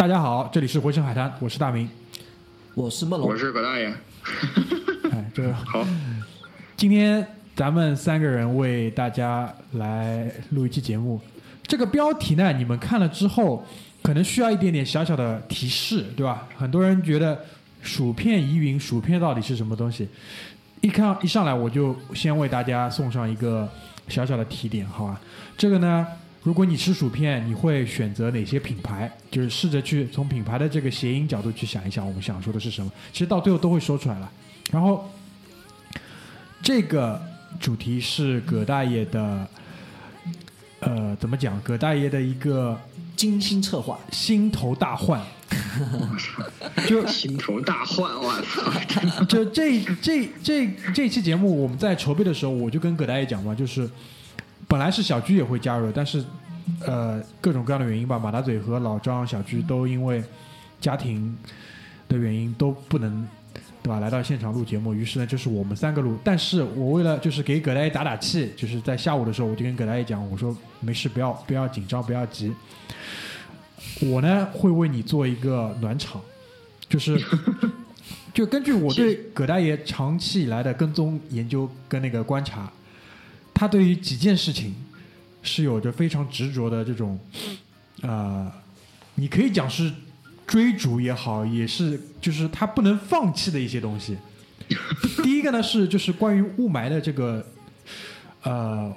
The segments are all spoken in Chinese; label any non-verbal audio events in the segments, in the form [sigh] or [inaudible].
大家好，这里是回声海滩，我是大明，我是梦龙，我是葛大爷。[laughs] 哎，这个好，今天咱们三个人为大家来录一期节目。这个标题呢，你们看了之后，可能需要一点点小小的提示，对吧？很多人觉得薯片疑云，薯片到底是什么东西？一看一上来，我就先为大家送上一个小小的提点，好吧？这个呢，如果你吃薯片，你会选择哪些品牌？就是试着去从品牌的这个谐音角度去想一想，我们想说的是什么？其实到最后都会说出来了。然后，这个主题是葛大爷的，呃，怎么讲？葛大爷的一个精心策划，心头大患。[laughs] 就心头大患，我操！就这这这这期节目，我们在筹备的时候，我就跟葛大爷讲嘛，就是本来是小鞠也会加入，但是呃各种各样的原因吧，马大嘴和老张、小鞠都因为家庭的原因都不能对吧来到现场录节目，于是呢就是我们三个录。但是我为了就是给葛大爷打打气，就是在下午的时候，我就跟葛大爷讲，我说没事，不要不要紧张，不要急。我呢会为你做一个暖场，就是 [laughs] 就根据我对葛大爷长期以来的跟踪研究跟那个观察，他对于几件事情是有着非常执着的这种，呃，你可以讲是追逐也好，也是就是他不能放弃的一些东西。[laughs] 第一个呢是就是关于雾霾的这个，呃，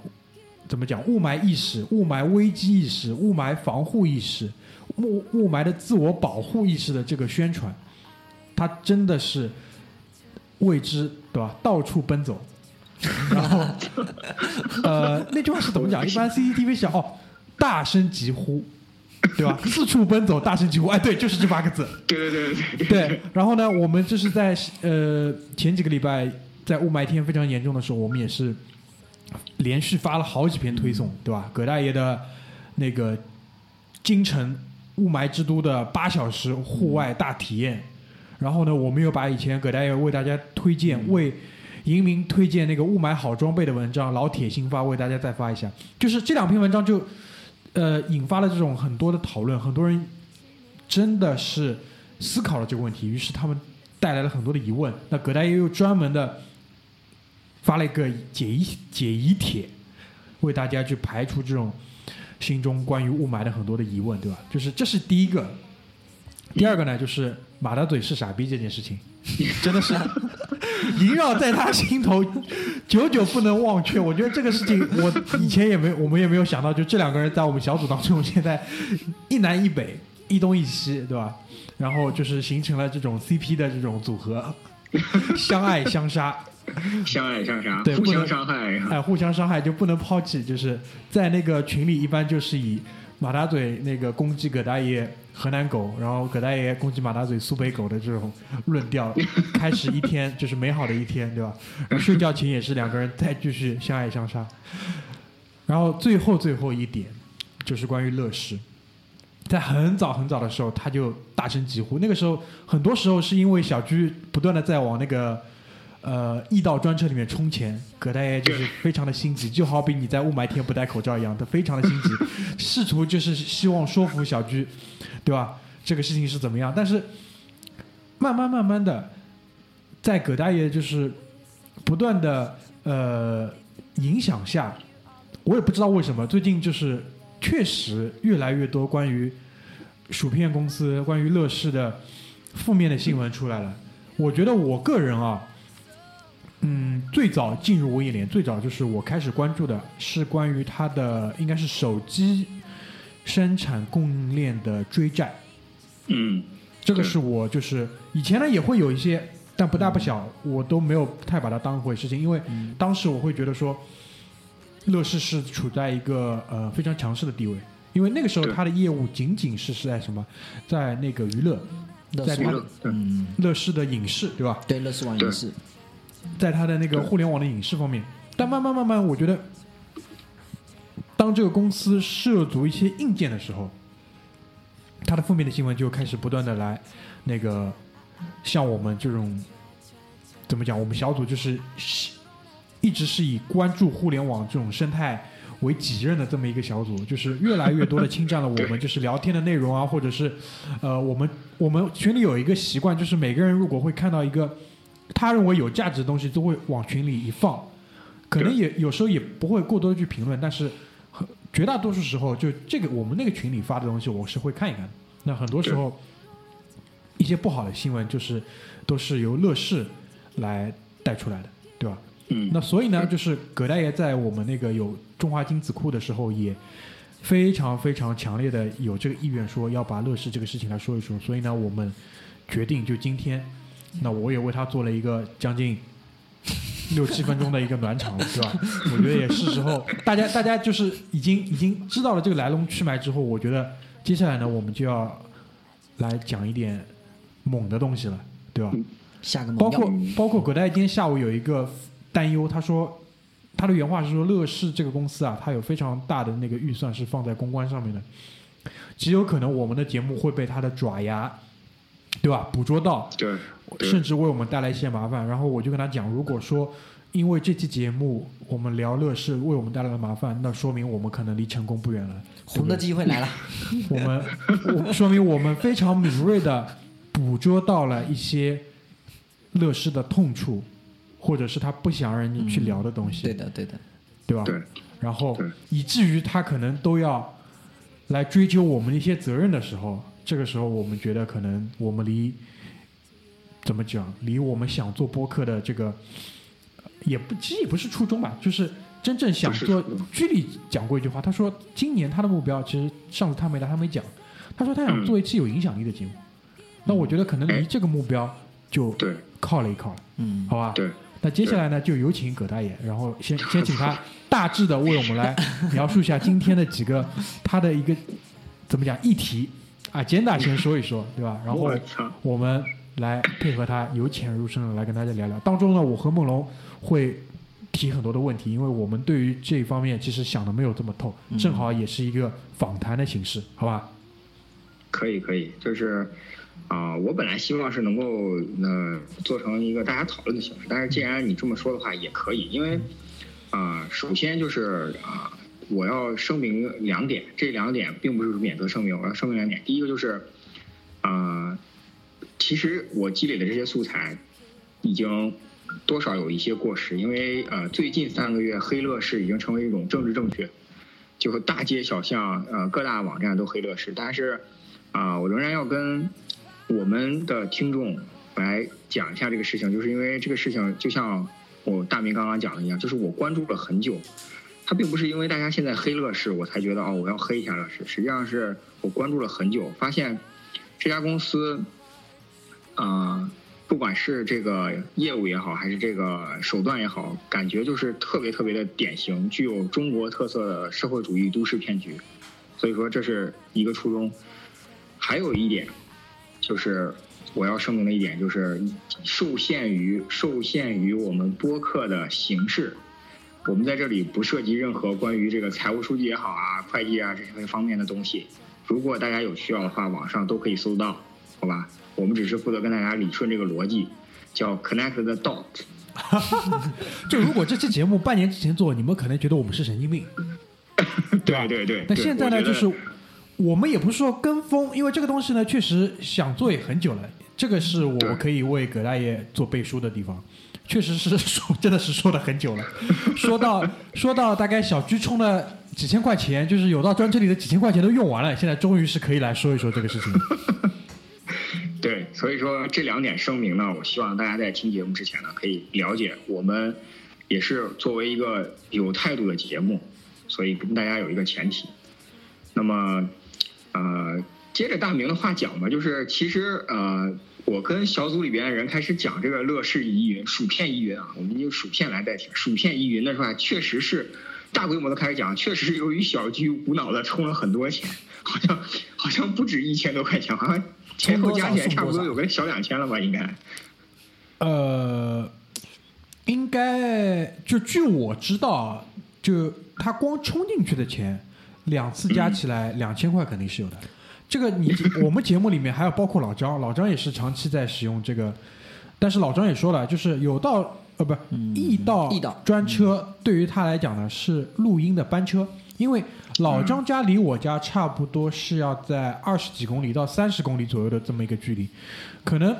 怎么讲雾霾意识、雾霾危机意识、雾霾防护意识。雾雾霾的自我保护意识的这个宣传，他真的是未知对吧？到处奔走，然 [laughs] 后呃，那句话是怎么讲？[laughs] 一般 CCTV 想哦，大声疾呼，对吧？[laughs] 四处奔走，大声疾呼，哎，对，就是这八个字。对对对对。然后呢，我们就是在呃前几个礼拜，在雾霾天非常严重的时候，我们也是连续发了好几篇推送，对吧？葛大爷的那个京城。雾霾之都的八小时户外大体验，然后呢，我们又把以前葛大爷为大家推荐、为移民推荐那个雾霾好装备的文章，老铁新发为大家再发一下。就是这两篇文章就呃引发了这种很多的讨论，很多人真的是思考了这个问题，于是他们带来了很多的疑问。那葛大爷又专门的发了一个解疑解疑帖，为大家去排除这种。心中关于雾霾的很多的疑问，对吧？就是这是第一个。第二个呢，就是马大嘴是傻逼这件事情，真的是 [laughs] 萦绕在他心头，久久不能忘却。我觉得这个事情，[laughs] 我以前也没，我们也没有想到，就这两个人在我们小组当中，现在一南一北，一东一西，对吧？然后就是形成了这种 CP 的这种组合，[laughs] 相爱相杀。相爱相杀，对，互相伤害，哎，互相伤害就不能抛弃，就是在那个群里，一般就是以马大嘴那个攻击葛大爷河南狗，然后葛大爷攻击马大嘴苏北狗的这种论调，开始一天就是美好的一天，对吧？睡觉前也是两个人再继续相爱相杀，然后最后最后一点就是关于乐视，在很早很早的时候他就大声疾呼，那个时候很多时候是因为小鞠不断的在往那个。呃，易到专车里面充钱，葛大爷就是非常的心急，就好比你在雾霾天不戴口罩一样，他非常的心急，试图就是希望说服小鞠，对吧？这个事情是怎么样？但是慢慢慢慢的，在葛大爷就是不断的呃影响下，我也不知道为什么，最近就是确实越来越多关于薯片公司、关于乐视的负面的新闻出来了。我觉得我个人啊，嗯，最早进入我眼帘，最早就是我开始关注的是关于它的应该是手机生产供应链的追债。嗯这个是我就是以前呢也会有一些，但不大不小，我都没有太把它当回事情，因为当时我会觉得说，乐视是处在一个呃非常强势的地位，因为那个时候对。它的业务仅仅是是在什么，在那个娱乐，在它嗯，乐视的影视对吧？对，乐视网对。也是，在他的那个互联网的影视方面，但慢慢慢慢，我觉得，当这个公司涉足一些硬件的时候，它的负面的新闻就开始不断的来那个像我们这种怎么讲，我们小组就是一直是以关注互联网这种生态。为己任的这么一个小组，就是越来越多的侵占了我们就是聊天的内容啊，或者是，呃，我们我们群里有一个习惯，就是每个人如果会看到一个他认为有价值的东西，都会往群里一放，可能也有时候也不会过多的去评论，但是很绝大多数时候，就这个我们那个群里发的东西，我是会看一看。那很多时候，一些不好的新闻就是都是由乐视来带出来的，对吧？嗯那所以呢，就是葛大爷在我们那个有中华精子库的时候，也非常非常强烈的有这个意愿，说要把乐视这个事情来说一说。所以呢，我们决定就今天，那我也为他做了一个将近六七分钟的一个暖场了，对吧？[laughs] 我觉得也是时候，大家大家就是已经已经知道了这个来龙去脉之后，我觉得接下来呢，我们就要来讲一点猛的东西了，对吧？下个猛包括包括葛大爷今天下午有一个担忧，他说他的原话是说，乐视这个公司啊，它有非常大的那个预算是放在公关上面的，极有可能我们的节目会被他的爪牙，对吧？捕捉到，对对甚至为我们带来一些麻烦。然后我就跟他讲，如果说因为这期节目我们聊乐视为我们带来了麻烦，那说明我们可能离成功不远了。红的机会来了，我们我说明我们非常敏锐的捕捉到了一些乐视的痛处，或者是他不想让人家去聊的东西，对的，对的，对吧？对然后以至于他可能都要来追究我们一些责任的时候，这个时候我们觉得可能我们离怎么讲，离我们想做播客的这个也不其实也不是初衷吧，就是真正想做不是初衷。居里讲过一句话，他说今年他的目标其实上次他没来，他没讲，他说他想做一期有影响力的节目。那我觉得可能离这个目标就靠了一靠了，嗯，好吧？对，那接下来呢，就有请葛大爷，然后先 [laughs] 先请他大致的为我们来 [laughs] 描述一下今天的几个他的一个怎么讲议题。啊，简打先说一说，对吧？然后我们来配合他由浅入深的来跟大家聊聊。当中呢，我和梦龙会提很多的问题，因为我们对于这一方面其实想的没有这么透，正好也是一个访谈的形式，好吧？可以可以，就是啊、我本来希望是能够呃做成一个大家讨论的形式，但是既然你这么说的话，也可以，因为啊、首先就是啊、我要声明两点，这两点并不是免责声明，我要声明两点。第一个就是啊、其实我积累的这些素材已经多少有一些过时，因为呃最近三个月黑乐视已经成为一种政治正确，就是大街小巷呃各大网站都黑乐视，但是啊、我仍然要跟我们的听众来讲一下这个事情，就是因为这个事情就像我大明刚刚讲的一样，就是我关注了很久，它并不是因为大家现在黑乐视我才觉得哦我要黑一下乐视，实际上是我关注了很久，发现这家公司啊、不管是这个业务也好，还是这个手段也好，感觉就是特别特别的典型，具有中国特色的社会主义都市骗局。所以说这是一个初衷。还有一点，就是我要声明的一点，就是受限于受限于我们播客的形式，我们在这里不涉及任何关于这个财务数据也好啊、会计啊这些方面的东西。如果大家有需要的话，网上都可以搜到，好吧？我们只是负责跟大家理顺这个逻辑，叫 connect the dot。[laughs] 就如果这期节目半年之前做，你们可能觉得我们是神经病，[laughs] 对对对。对那现在呢，就是我们也不是说跟风，因为这个东西呢，确实想做也很久了，这个是我可以为葛大爷做背书的地方。确实是说，真的是说了很久了。[laughs] 说到说到大概小居充了几千块钱，就是有道专车里的几千块钱都用完了，现在终于是可以来说一说这个事情所以说这两点声明呢，我希望大家在听节目之前呢，可以了解我们也是作为一个有态度的节目，所以跟大家有一个前提。那么，呃，接着大明的话讲吧，就是其实呃，我跟小组里边的人开始讲这个乐视疑云、薯片疑云啊，我们用薯片来代替薯片疑云的时候，确实是大规模的开始讲，确实是由于小居无脑的充了很多钱，好像好像不止一千多块钱，好像前后加起来差不多有个小两千了吧，应该。呃，应该就据我知道啊，就他光充进去的钱，两次加起来两千块肯定是有的。这个你 [laughs] 我们节目里面还有包括老张，老张也是长期在使用这个，但是老张也说了，就是有道呃不易道易道专车对于他来讲呢是录音的班车，因为老张家离我家差不多是要在二十几公里到三十公里左右的这么一个距离，可能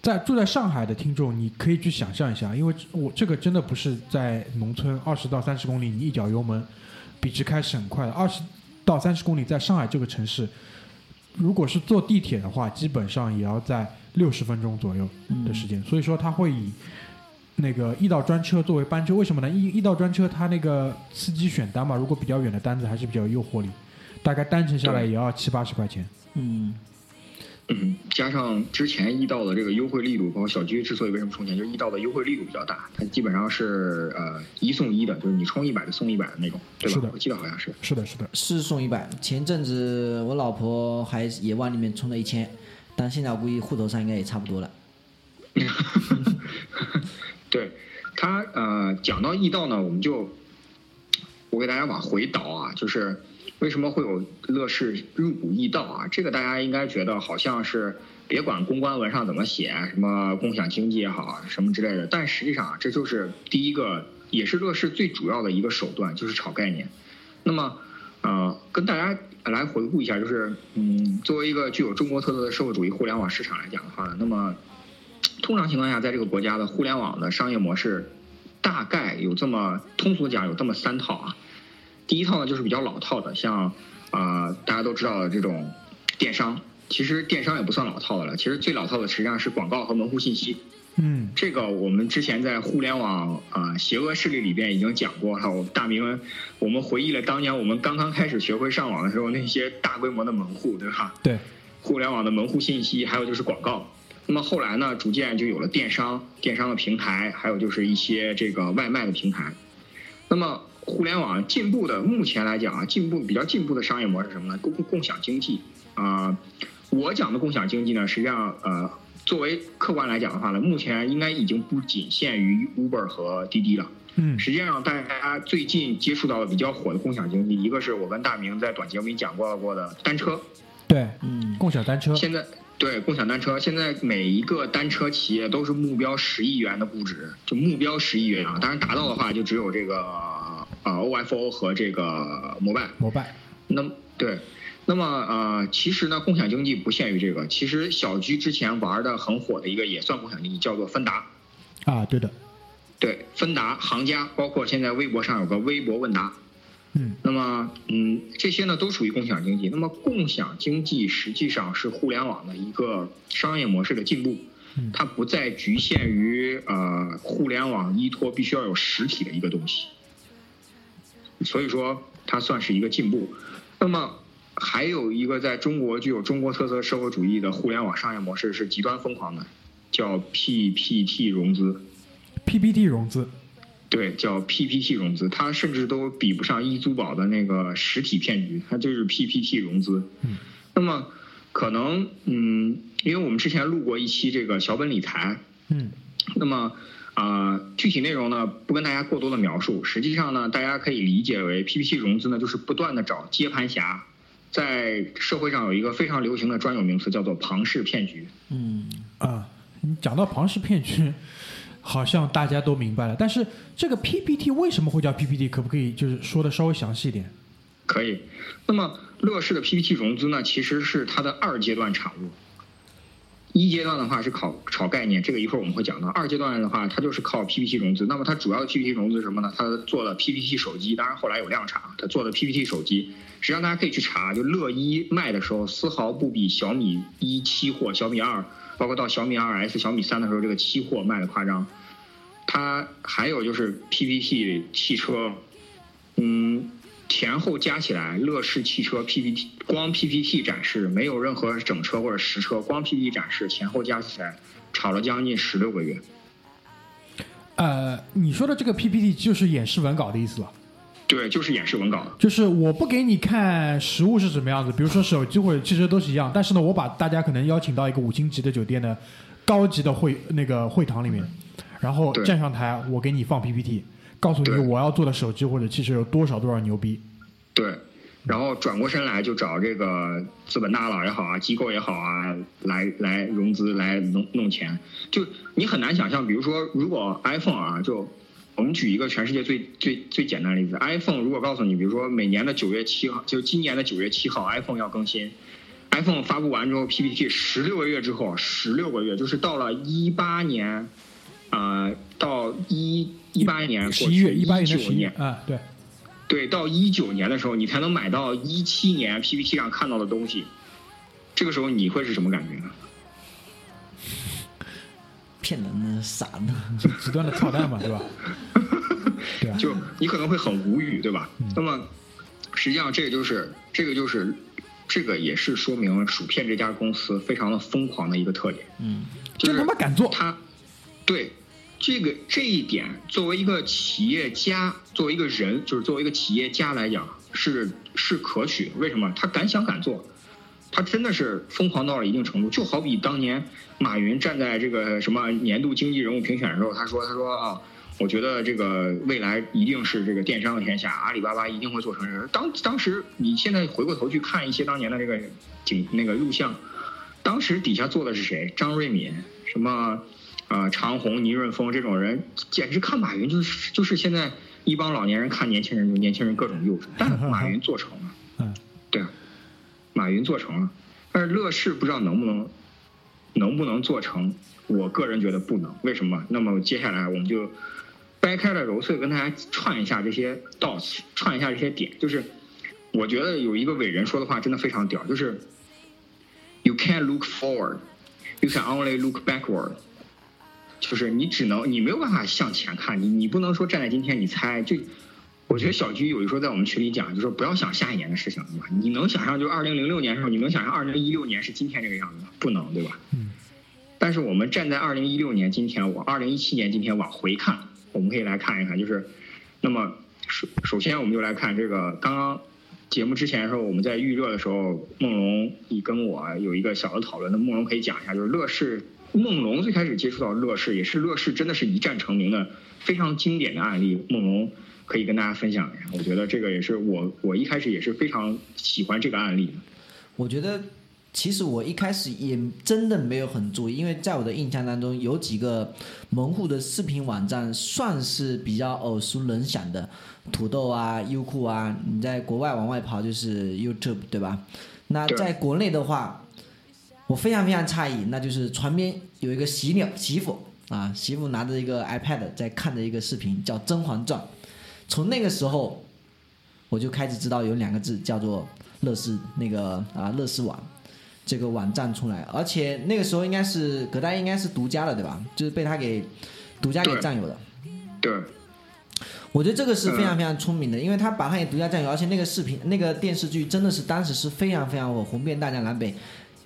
在住在上海的听众，你可以去想象一下，因为我这个真的不是在农村二十到三十公里，你一脚油门，笔直开是很快的。二十到三十公里，在上海这个城市，如果是坐地铁的话，基本上也要在六十分钟左右的时间。所以说，它会以那个易到专车作为班车。为什么呢？易易到专车它那个司机选单嘛，如果比较远的单子还是比较有诱惑力，大概单程下来也要七八十块钱。嗯，嗯，加上之前易到的这个优惠力度，包括小居之所以为什么充钱，就是易到的优惠力度比较大，它基本上是呃一送一的，就是你充一百就送一百的那种，对吧？是的我记得好像是。是的，是的。是送一百。前阵子我老婆还也往里面充了一千，但现在我估计户头上应该也差不多了。[laughs] 他呃讲到易道呢，我们就我给大家往回倒啊，就是为什么会有乐视入股易道啊？这个大家应该觉得好像是别管公关文上怎么写，什么共享经济也好，什么之类的，但实际上啊这就是第一个，也是乐视最主要的一个手段，就是炒概念。那么呃，跟大家来回顾一下，就是嗯，作为一个具有中国特色的社会主义互联网市场来讲的话，那么通常情况下，在这个国家的互联网的商业模式，大概有这么通俗讲有这么三套啊。第一套呢就是比较老套的，像啊、呃大家都知道的这种电商，其实电商也不算老套的了，其实最老套的实际上是广告和门户信息。嗯，这个我们之前在互联网啊、呃邪恶势力里边已经讲过哈。我大明，我们回忆了当年我们刚刚开始学会上网的时候，那些大规模的门户，对吧？对，互联网的门户信息，还有就是广告。那么后来呢，逐渐就有了电商、电商的平台，还有就是一些这个外卖的平台。那么互联网进步的，目前来讲啊，进步比较进步的商业模式是什么呢？共共享经济啊、我讲的共享经济呢，实际上呃，作为客观来讲的话呢，目前应该已经不仅限于 Uber 和滴滴了。嗯，实际上，大家最近接触到的比较火的共享经济，一个是我跟大明在短节目里讲过过的单车，对，嗯，共享单车。现在对共享单车，现在每一个单车企业都是目标十亿元的估值，就目标十亿元啊！当然达到的话，就只有这个呃 OFO 和这个摩拜。摩拜，那么对，那么呃，其实呢，共享经济不限于这个，其实小居之前玩的很火的一个也算共享经济，叫做芬达。啊，对的，对，芬达、行家，包括现在微博上有个微博问答，嗯那么，嗯，这些呢都属于共享经济。那么，共享经济实际上是互联网的一个商业模式的进步嗯，它不再局限于呃互联网依托必须要有实体的一个东西，所以说它算是一个进步。那么，还有一个在中国具有中国特色社会主义的互联网商业模式是极端疯狂的，叫 PPT 融资。，PPT 融资，对，叫 PPT 融资，它甚至都比不上易租宝的那个实体骗局，它就是 PPT 融资。嗯，那么可能，嗯，因为我们之前录过一期这个小本理财，嗯那么啊、呃具体内容呢不跟大家过多的描述，实际上呢，大家可以理解为 PPT 融资呢，就是不断的找接盘侠，在社会上有一个非常流行的专有名词叫做庞氏骗局。嗯，啊，你讲到庞氏骗局，好像大家都明白了。但是这个 PPT 为什么会叫 PPT？可不可以就是说的稍微详细一点？可以。那么乐视的 PPT 融资呢，其实是它的二阶段产物。一阶段的话是考炒概念，这个一会儿我们会讲到。二阶段的话，它就是靠 PPT 融资。那么它主要的 PPT 融资是什么呢？它做了 PPT 手机，当然后来有量产，它做了 PPT 手机，实际上大家可以去查，就乐一卖的时候丝毫不比小米一期货、小米二，包括到小米二 S、小米三的时候，这个期货卖的夸张。它还有就是 PPT 汽车，嗯。前后加起来，乐视汽车 PPT 光 PPT 展示没有任何整车或者实车，光 PPT 展示前后加起来炒了将近十六个月。呃，你说的这个 PPT 就是演示文稿的意思了？对，就是演示文稿。就是我不给你看实物是什么样子，比如说手机或者汽车都是一样，但是呢，我把大家可能邀请到一个五星级的酒店的高级的会那个会堂里面，然后站上台，我给你放 PPT。告诉你我要做的手机或者汽车有多少多少牛逼，对，然后转过身来就找这个资本大佬也好啊，机构也好啊，来来融资来弄弄钱，就你很难想象，比如说如果 iPhone 啊，就我们举一个全世界最最最简单的例子，iPhone 如果告诉你，比如说每年的九月七号，就今年的九月七号，iPhone 要更新，iPhone 发布完之后，PPT 十六个月之后，十六个月就是到了一八年，啊，到一。一八年十一月，一八年年啊，对，对，到一九年的时候，你才能买到一七年 PPT 上看到的东西。这个时候你会是什么感觉呢？骗人呢，傻呢，[laughs] 极端的操蛋嘛，对吧？[laughs] 对啊，就你可能会很无语，对吧？那么实际上，这个就是这个就是这个也是说明薯片这家公司非常的疯狂的一个特点。嗯，就是他妈敢做，他对。这个这一点，作为一个企业家，作为一个人，就是作为一个企业家来讲，是是可取。为什么？他敢想敢做，他真的是疯狂到了一定程度。就好比当年马云站在这个什么年度经济人物评选的时候，他说：“他说啊，我觉得这个未来一定是这个电商的天下，阿里巴巴一定会做成这个。”当当时你现在回过头去看一些当年的这个景那个录像，当时底下坐的是谁？张瑞敏什么？啊，长虹、倪润峰这种人，简直看马云就是就是现在一帮老年人看年轻人，就年轻人各种幼稚。但马云做成了，马云做成了，但是乐视不知道能不能能不能做成，我个人觉得不能。为什么？那么接下来我们就掰开了揉碎跟大家串一下这些 dots，串一下这些点。就是我觉得有一个伟人说的话真的非常屌，就是 You can't look forward, you can only look backward。就是你只能，你没有办法向前看，你你不能说站在今天你猜。就我觉得小鞠有一时候在我们群里讲，就说不要想下一年的事情，对吧？你能想象就二零零六年的时候，你能想象二零一六年是今天这个样子吗？不能，对吧？嗯。但是我们站在二零一六年今天，我二零一七年今天往回看，我们可以来看一看，就是那么首首先我们就来看这个刚刚节目之前的时候，我们在预热的时候，梦龙你跟我有一个小的讨论，那梦龙可以讲一下，就是乐视。梦龙最开始接触到乐视，也是乐视真的是一战成名的非常经典的案例。梦龙可以跟大家分享一下，我觉得这个也是我我一开始也是非常喜欢这个案例的。我觉得其实我一开始也真的没有很注意，因为在我的印象当中，有几个门户的视频网站算是比较耳熟能详的，土豆啊、优酷啊。你在国外往外跑就是 YouTube，对吧？那在国内的话。我非常非常诧异，那就是床边有一个媳鸟媳妇啊，媳妇拿着一个 iPad 在看着一个视频，叫《甄嬛传》。从那个时候，我就开始知道有两个字叫做乐视那个啊乐视网这个网站出来，而且那个时候应该是葛大应该是独家的对吧？就是被他给独家给占有的。对。我觉得这个是非常非常聪明的，因为他把他也独家占有，而且那个视频那个电视剧真的是当时是非常非常火，红遍大江南北。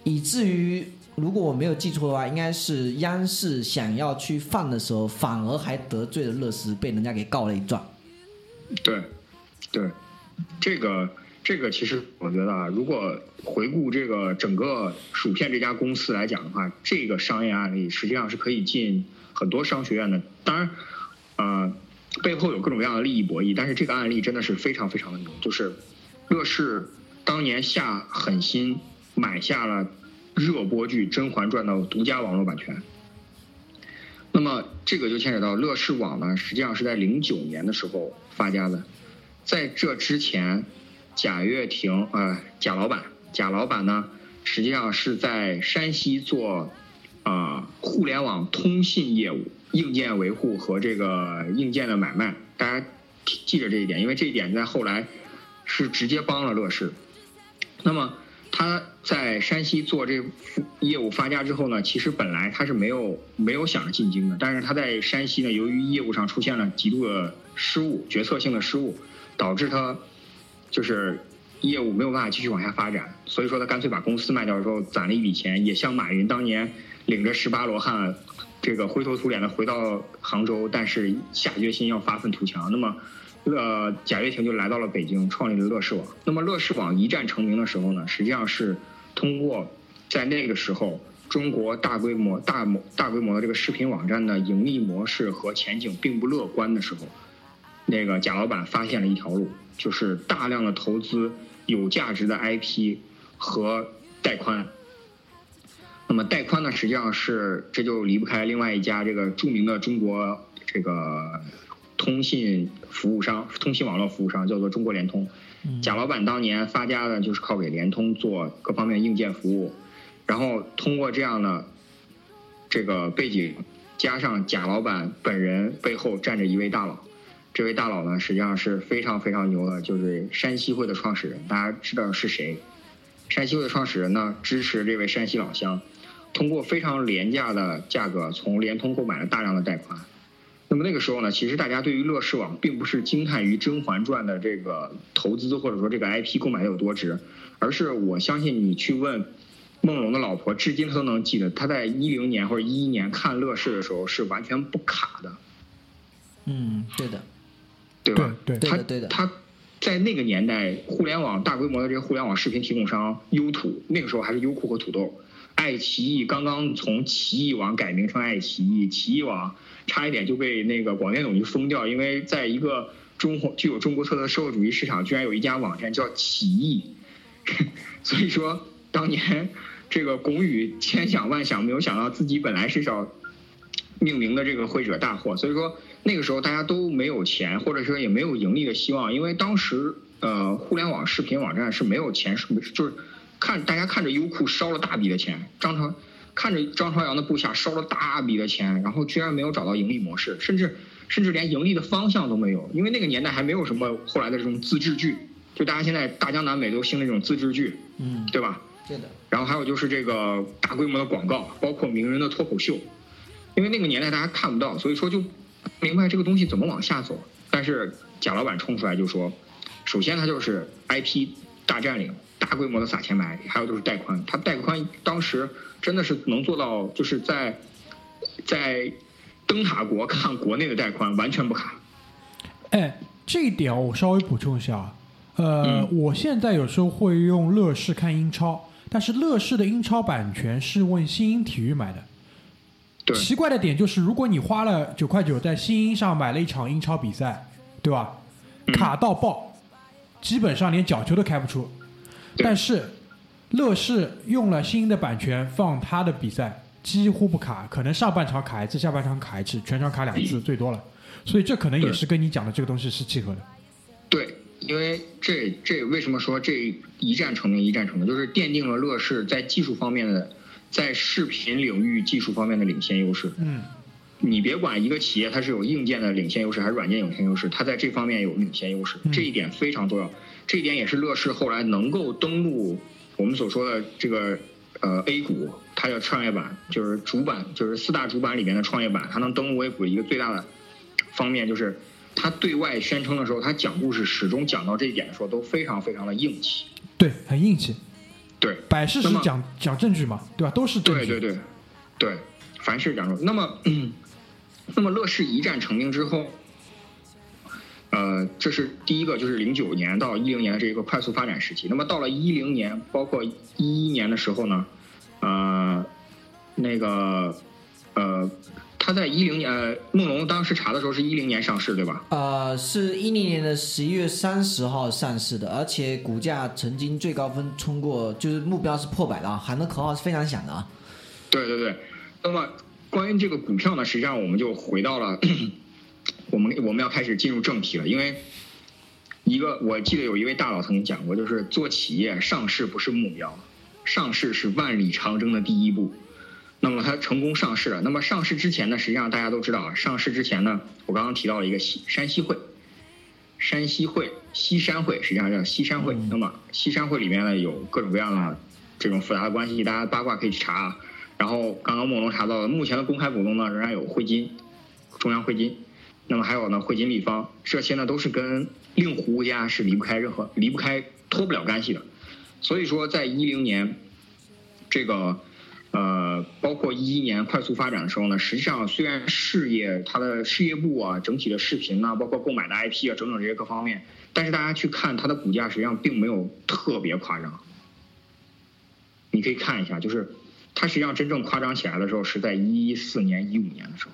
以至于，如果我没有记错的话，应该是央视想要去放的时候，反而还得罪了乐视，被人家给告了一状。对，对，这个这个其实我觉得啊，如果回顾这个整个薯片这家公司来讲的话，这个商业案例实际上是可以进很多商学院的。当然，呃，背后有各种各样的利益博弈，但是这个案例真的是非常非常的牛，就是乐视当年下狠心。买下了热播剧《甄嬛传》的独家网络版权，那么这个就牵扯到乐视网呢，实际上是在零九年的时候发家的，在这之前，贾跃亭呃贾老板贾老板呢，实际上是在山西做啊互联网通信业务、硬件维护和这个硬件的买卖，大家记着这一点，因为这一点在后来是直接帮了乐视。那么他在山西做这业务发家之后呢，其实本来他是没有没有想着进京的，但是他在山西呢，由于业务上出现了极度的失误、决策性的失误，导致他就是业务没有办法继续往下发展，所以说他干脆把公司卖掉之后攒了一笔钱，也像马云当年领着十八罗汉这个灰头土脸的回到杭州，但是下决心要发愤图强。那么。呃，贾跃亭就来到了北京，创立了乐视网。那么乐视网一战成名的时候呢，实际上是通过在那个时候中国大规模、大模、大规模的这个视频网站的盈利模式和前景并不乐观的时候，那个贾老板发现了一条路，就是大量的投资有价值的 IP 和带宽。那么带宽呢，实际上是这就离不开另外一家这个著名的中国这个。通信服务商、通信网络服务商叫做中国联通，贾老板当年发家的就是靠给联通做各方面硬件服务，然后通过这样的这个背景，加上贾老板本人背后站着一位大佬，这位大佬呢实际上是非常非常牛的，就是山西会的创始人，大家知道是谁？山西会的创始人呢支持这位山西老乡，通过非常廉价的价格从联通购买了大量的带宽。那么那个时候呢，其实大家对于乐视网并不是惊叹于《甄嬛传》的这个投资或者说这个 IP 购买的有多值，而是我相信你去问梦龙的老婆，至今她都能记得，她在一零年或者一一年看乐视的时候是完全不卡的。嗯，对的，对吧？对对的对的。他在那个年代，互联网大规模的这个互联网视频提供商优土，那个时候还是优酷和土豆。爱奇艺刚刚从奇艺网改名成爱奇艺，奇艺网差一点就被那个广电总局封掉，因为在一个中国具有中国特色的社会主义市场，居然有一家网站叫奇艺，所以说当年这个龚宇千想万想，没有想到自己本来是找命名的这个会惹大祸，所以说那个时候大家都没有钱，或者说也没有盈利的希望，因为当时呃互联网视频网站是没有钱，是就是。看，大家看着优酷烧了大笔的钱，张朝看着张朝阳的部下烧了大笔的钱，然后居然没有找到盈利模式，甚至甚至连盈利的方向都没有，因为那个年代还没有什么后来的这种自制剧，就大家现在大江南北都兴那种自制剧，嗯，对吧？对的。然后还有就是这个大规模的广告，包括名人的脱口秀，因为那个年代大家看不到，所以说就明白这个东西怎么往下走。但是贾老板冲出来就说，首先他就是 IP 大占领。大规模的撒钱买，还有就是带宽，它带宽当时真的是能做到，就是在在灯塔国看国内的带宽完全不卡。哎，这一点我稍微补充一下啊，呃，我现在有时候会用乐视看英超，但是乐视的英超版权是问新英体育买的。对。奇怪的点就是，如果你花了九块九在新英上买了一场英超比赛，对吧？卡到爆，基本上连角球都开不出。但是，乐视用了新的版权放他的比赛，几乎不卡，可能上半场卡一次，下半场卡一次，全场卡两次最多了。所以这可能也是跟你讲的这个东西是契合的。对，因为这这为什么说这一战成名一战成名，就是奠定了乐视在技术方面的，在视频领域技术方面的领先优势。嗯，你别管一个企业它是有硬件的领先优势还是软件领先优势，它在这方面有领先优势，这一点非常重要。这一点也是乐视后来能够登陆我们所说的这个呃 A 股，它叫创业板就是主板，就是四大主板里面的创业板，它能登陆 A 股一个最大的方面，就是它对外宣称的时候，它讲故事始终讲到这一点的时候都非常非常的硬气。对，很硬气。对，摆事实讲讲证据嘛，对吧？都是证据。对对对，对，凡事讲证。那么，那么乐视一战成名之后。呃，这是第一个，就是零九年到一零年的这一个快速发展时期。那么到了一零年，包括一一年的时候呢，呃，那个呃，他在一零年，呃梦龙当时查的时候是一零年上市，对吧？呃，是一零年的十一月三十号上市的，而且股价曾经最高分冲过，就是目标是破百的啊，喊的口号是非常响的啊。对对对，那么关于这个股票呢，实际上我们就回到了。我们我们要开始进入正题了，因为一个我记得有一位大佬曾经讲过，就是做企业上市不是目标，上市是万里长征的第一步。那么它成功上市了。那么上市之前呢，实际上大家都知道啊，上市之前呢，我刚刚提到了一个西山西会，山西会、西山会，实际上叫西山会。那么西山会里面呢，有各种各样的这种复杂的关系，大家八卦可以去查啊。然后刚刚梦龙查到了，目前的公开股东呢，仍然有汇金、中央汇金，那么还有呢汇金立方，这些呢都是跟令狐家是离不开任何、离不开、脱不了干系的。所以说，在一零年，这个呃，包括一一年快速发展的时候呢，实际上虽然事业它的事业部啊，整体的视频呐、包括购买的 IP 啊，整整这些各方面，但是大家去看它的股价，实际上并没有特别夸张。你可以看一下，就是它实际上真正夸张起来的时候，是在一四年、一五年的时候。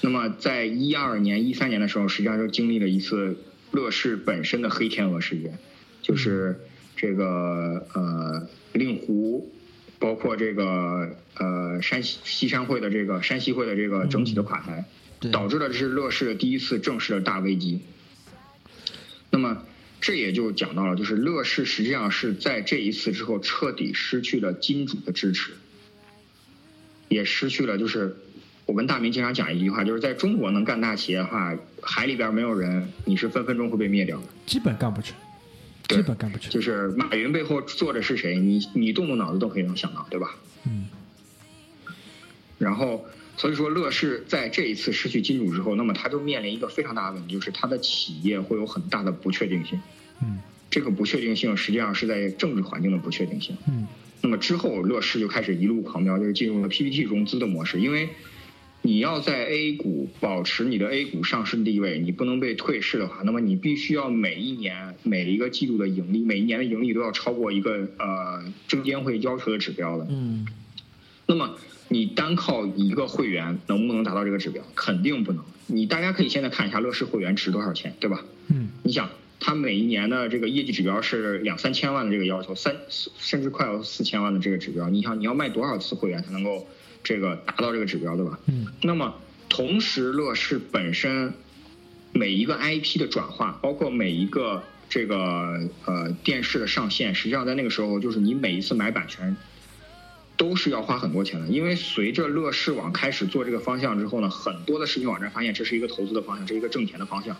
那么在一二年、一三年的时候，实际上就经历了一次乐视本身的黑天鹅事件，就是这个呃令狐，包括这个呃山西西山会的这个山西会的这个整体的垮台，对。导致了这是乐视的第一次正式的大危机。那么这也就讲到了，就是乐视实际上是在这一次之后彻底失去了金主的支持，也失去了就是我跟大明经常讲一句话，就是在中国能干大企业的话，海里边没有人，你是分分钟会被灭掉的。基本干不成，对基本干不成。就是马云背后坐着是谁，你你动动脑子都可以能想到，对吧？嗯。然后，所以说乐视在这一次失去金主之后，那么它就面临一个非常大的问题，就是它的企业会有很大的不确定性。嗯这个不确定性实际上是在政治环境的不确定性。嗯那么之后，乐视就开始一路狂飙，就是进入了 PPT 融资的模式。因为你要在 A 股保持你的 A 股上市地位，你不能被退市的话，那么你必须要每一年每一个季度的盈利，每一年的盈利都要超过一个呃证监会要求的指标的。嗯那么你单靠一个会员能不能达到这个指标？肯定不能。你大家可以现在看一下乐视会员值多少钱，对吧？嗯你想，它每一年的这个业绩指标是两三千万的这个要求，三甚至快要四千万的这个指标，你想你要卖多少次会员才能够这个达到这个指标，对吧？嗯那么同时，乐视本身每一个 IP 的转化，包括每一个这个呃电视的上线，实际上在那个时候，就是你每一次买版权都是要花很多钱的。因为随着乐视网开始做这个方向之后呢，很多的视频网站发现这是一个投资的方向，这是一个挣钱的方向。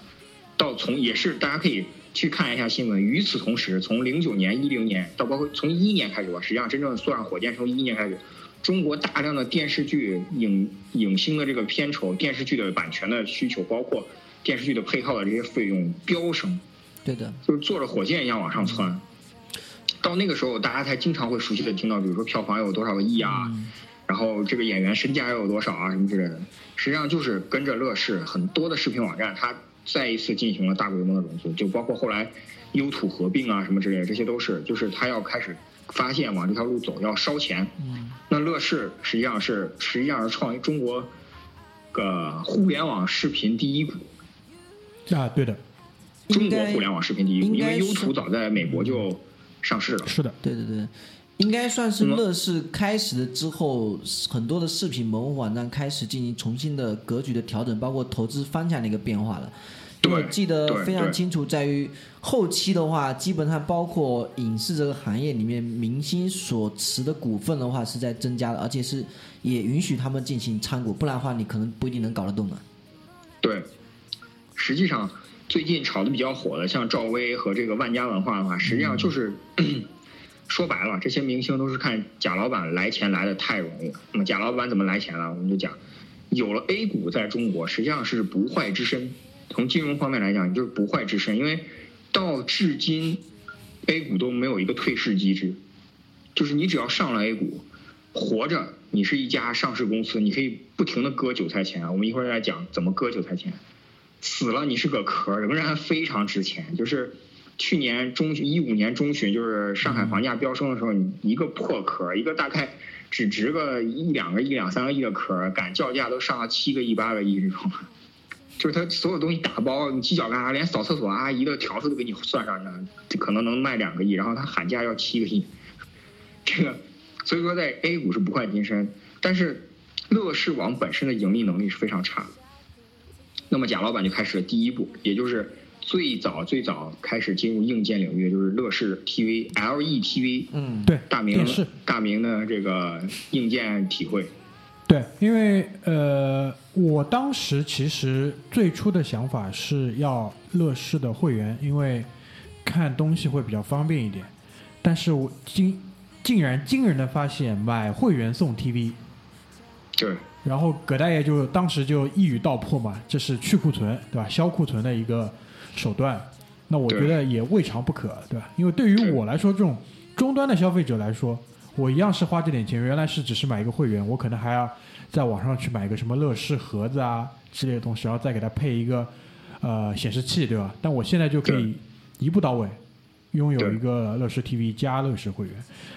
到从也是大家可以去看一下新闻。与此同时，从零九年、一零年到包括从一一年开始吧，实际上真正坐上火箭从一一年开始，中国大量的电视剧影影星的这个片酬、电视剧的版权的需求，包括电视剧的配套的这些费用飙升，对的，就是坐着火箭一样往上窜。到那个时候，大家才经常会熟悉的听到，比如说票房有多少个亿啊，然后这个演员身价又有多少啊，什么之类的。实际上就是跟着乐视很多的视频网站，它再一次进行了大规模的融资，就包括后来优土合并啊什么之类的，这些都是就是他要开始发现往这条路走，要烧钱。那乐视实际上是实际上是创中国个互联网视频第一股，啊，对的，中国互联网视频第一股，因为优土早在美国就上市了。是的，对对对，应该算是乐视开始了之后，很多的视频门户网站开始进行重新的格局的调整，包括投资方向的一个变化了。对我记得非常清楚，在于后期的话，基本上包括影视这个行业里面，明星所持的股份的话是在增加的，而且是也允许他们进行参股，不然的话你可能不一定能搞得动的。对，实际上最近炒的比较火的，像赵薇和这个万家文化的话，实际上就是、说白了，这些明星都是看贾老板来钱来的太容易。那么贾老板怎么来钱了？我们就讲，有了 A 股在中国实际上是不坏之身。从金融方面来讲，就是不坏之身，因为到至今 A 股都没有一个退市机制，就是你只要上了 A 股，活着你是一家上市公司，你可以不停的割韭菜钱。我们一会儿再讲怎么割韭菜钱。死了你是个壳，仍然非常值钱。就是去年中旬一五年中旬，就是上海房价飙升的时候，你一个破壳，一个大概只值个一两个亿、两三个亿的壳，敢叫价都上了七个亿、八个亿这种。[laughs] 就是他所有东西打包，你犄角旮旯，连扫厕所阿姨的条子都给你算上呢，这可能能卖两个亿，然后他喊价要七个亿，这个所以说在 A 股是不换金身，但是乐视网本身的盈利能力是非常差。那么贾老板就开始了第一步，也就是最早最早开始进入硬件领域，就是乐视 TV、LE TV，嗯，对，大明电视，大明的这个硬件体会。对，因为呃，我当时其实最初的想法是要乐视的会员，因为看东西会比较方便一点。但是我竟竟然惊人的发现，买会员送 TV，对然后葛大爷就当时就一语道破嘛，这是去库存，对吧？销库存的一个手段。那我觉得也未尝不可，对吧？因为对于我来说，这种终端的消费者来说，我一样是花这点钱，原来是只是买一个会员，我可能还要在网上去买一个什么乐视盒子啊之类的东西，然后再给它配一个呃显示器，对吧？但我现在就可以一步到位，拥有一个乐视 TV 加乐视会员。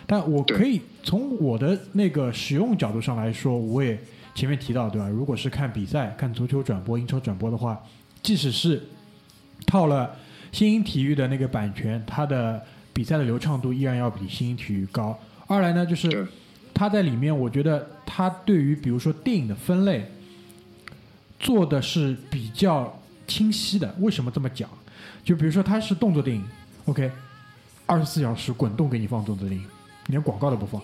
但我可以从我的那个使用角度上来说，我也前面提到，对吧？如果是看比赛、看足球转播、英超转播的话，即使是套了新英体育的那个版权，它的比赛的流畅度依然要比新英体育高。二来呢，就是它在里面，我觉得它对于比如说电影的分类做的是比较清晰的。为什么这么讲？就比如说它是动作电影，OK，二十四小时滚动给你放动作电影，连广告都不放。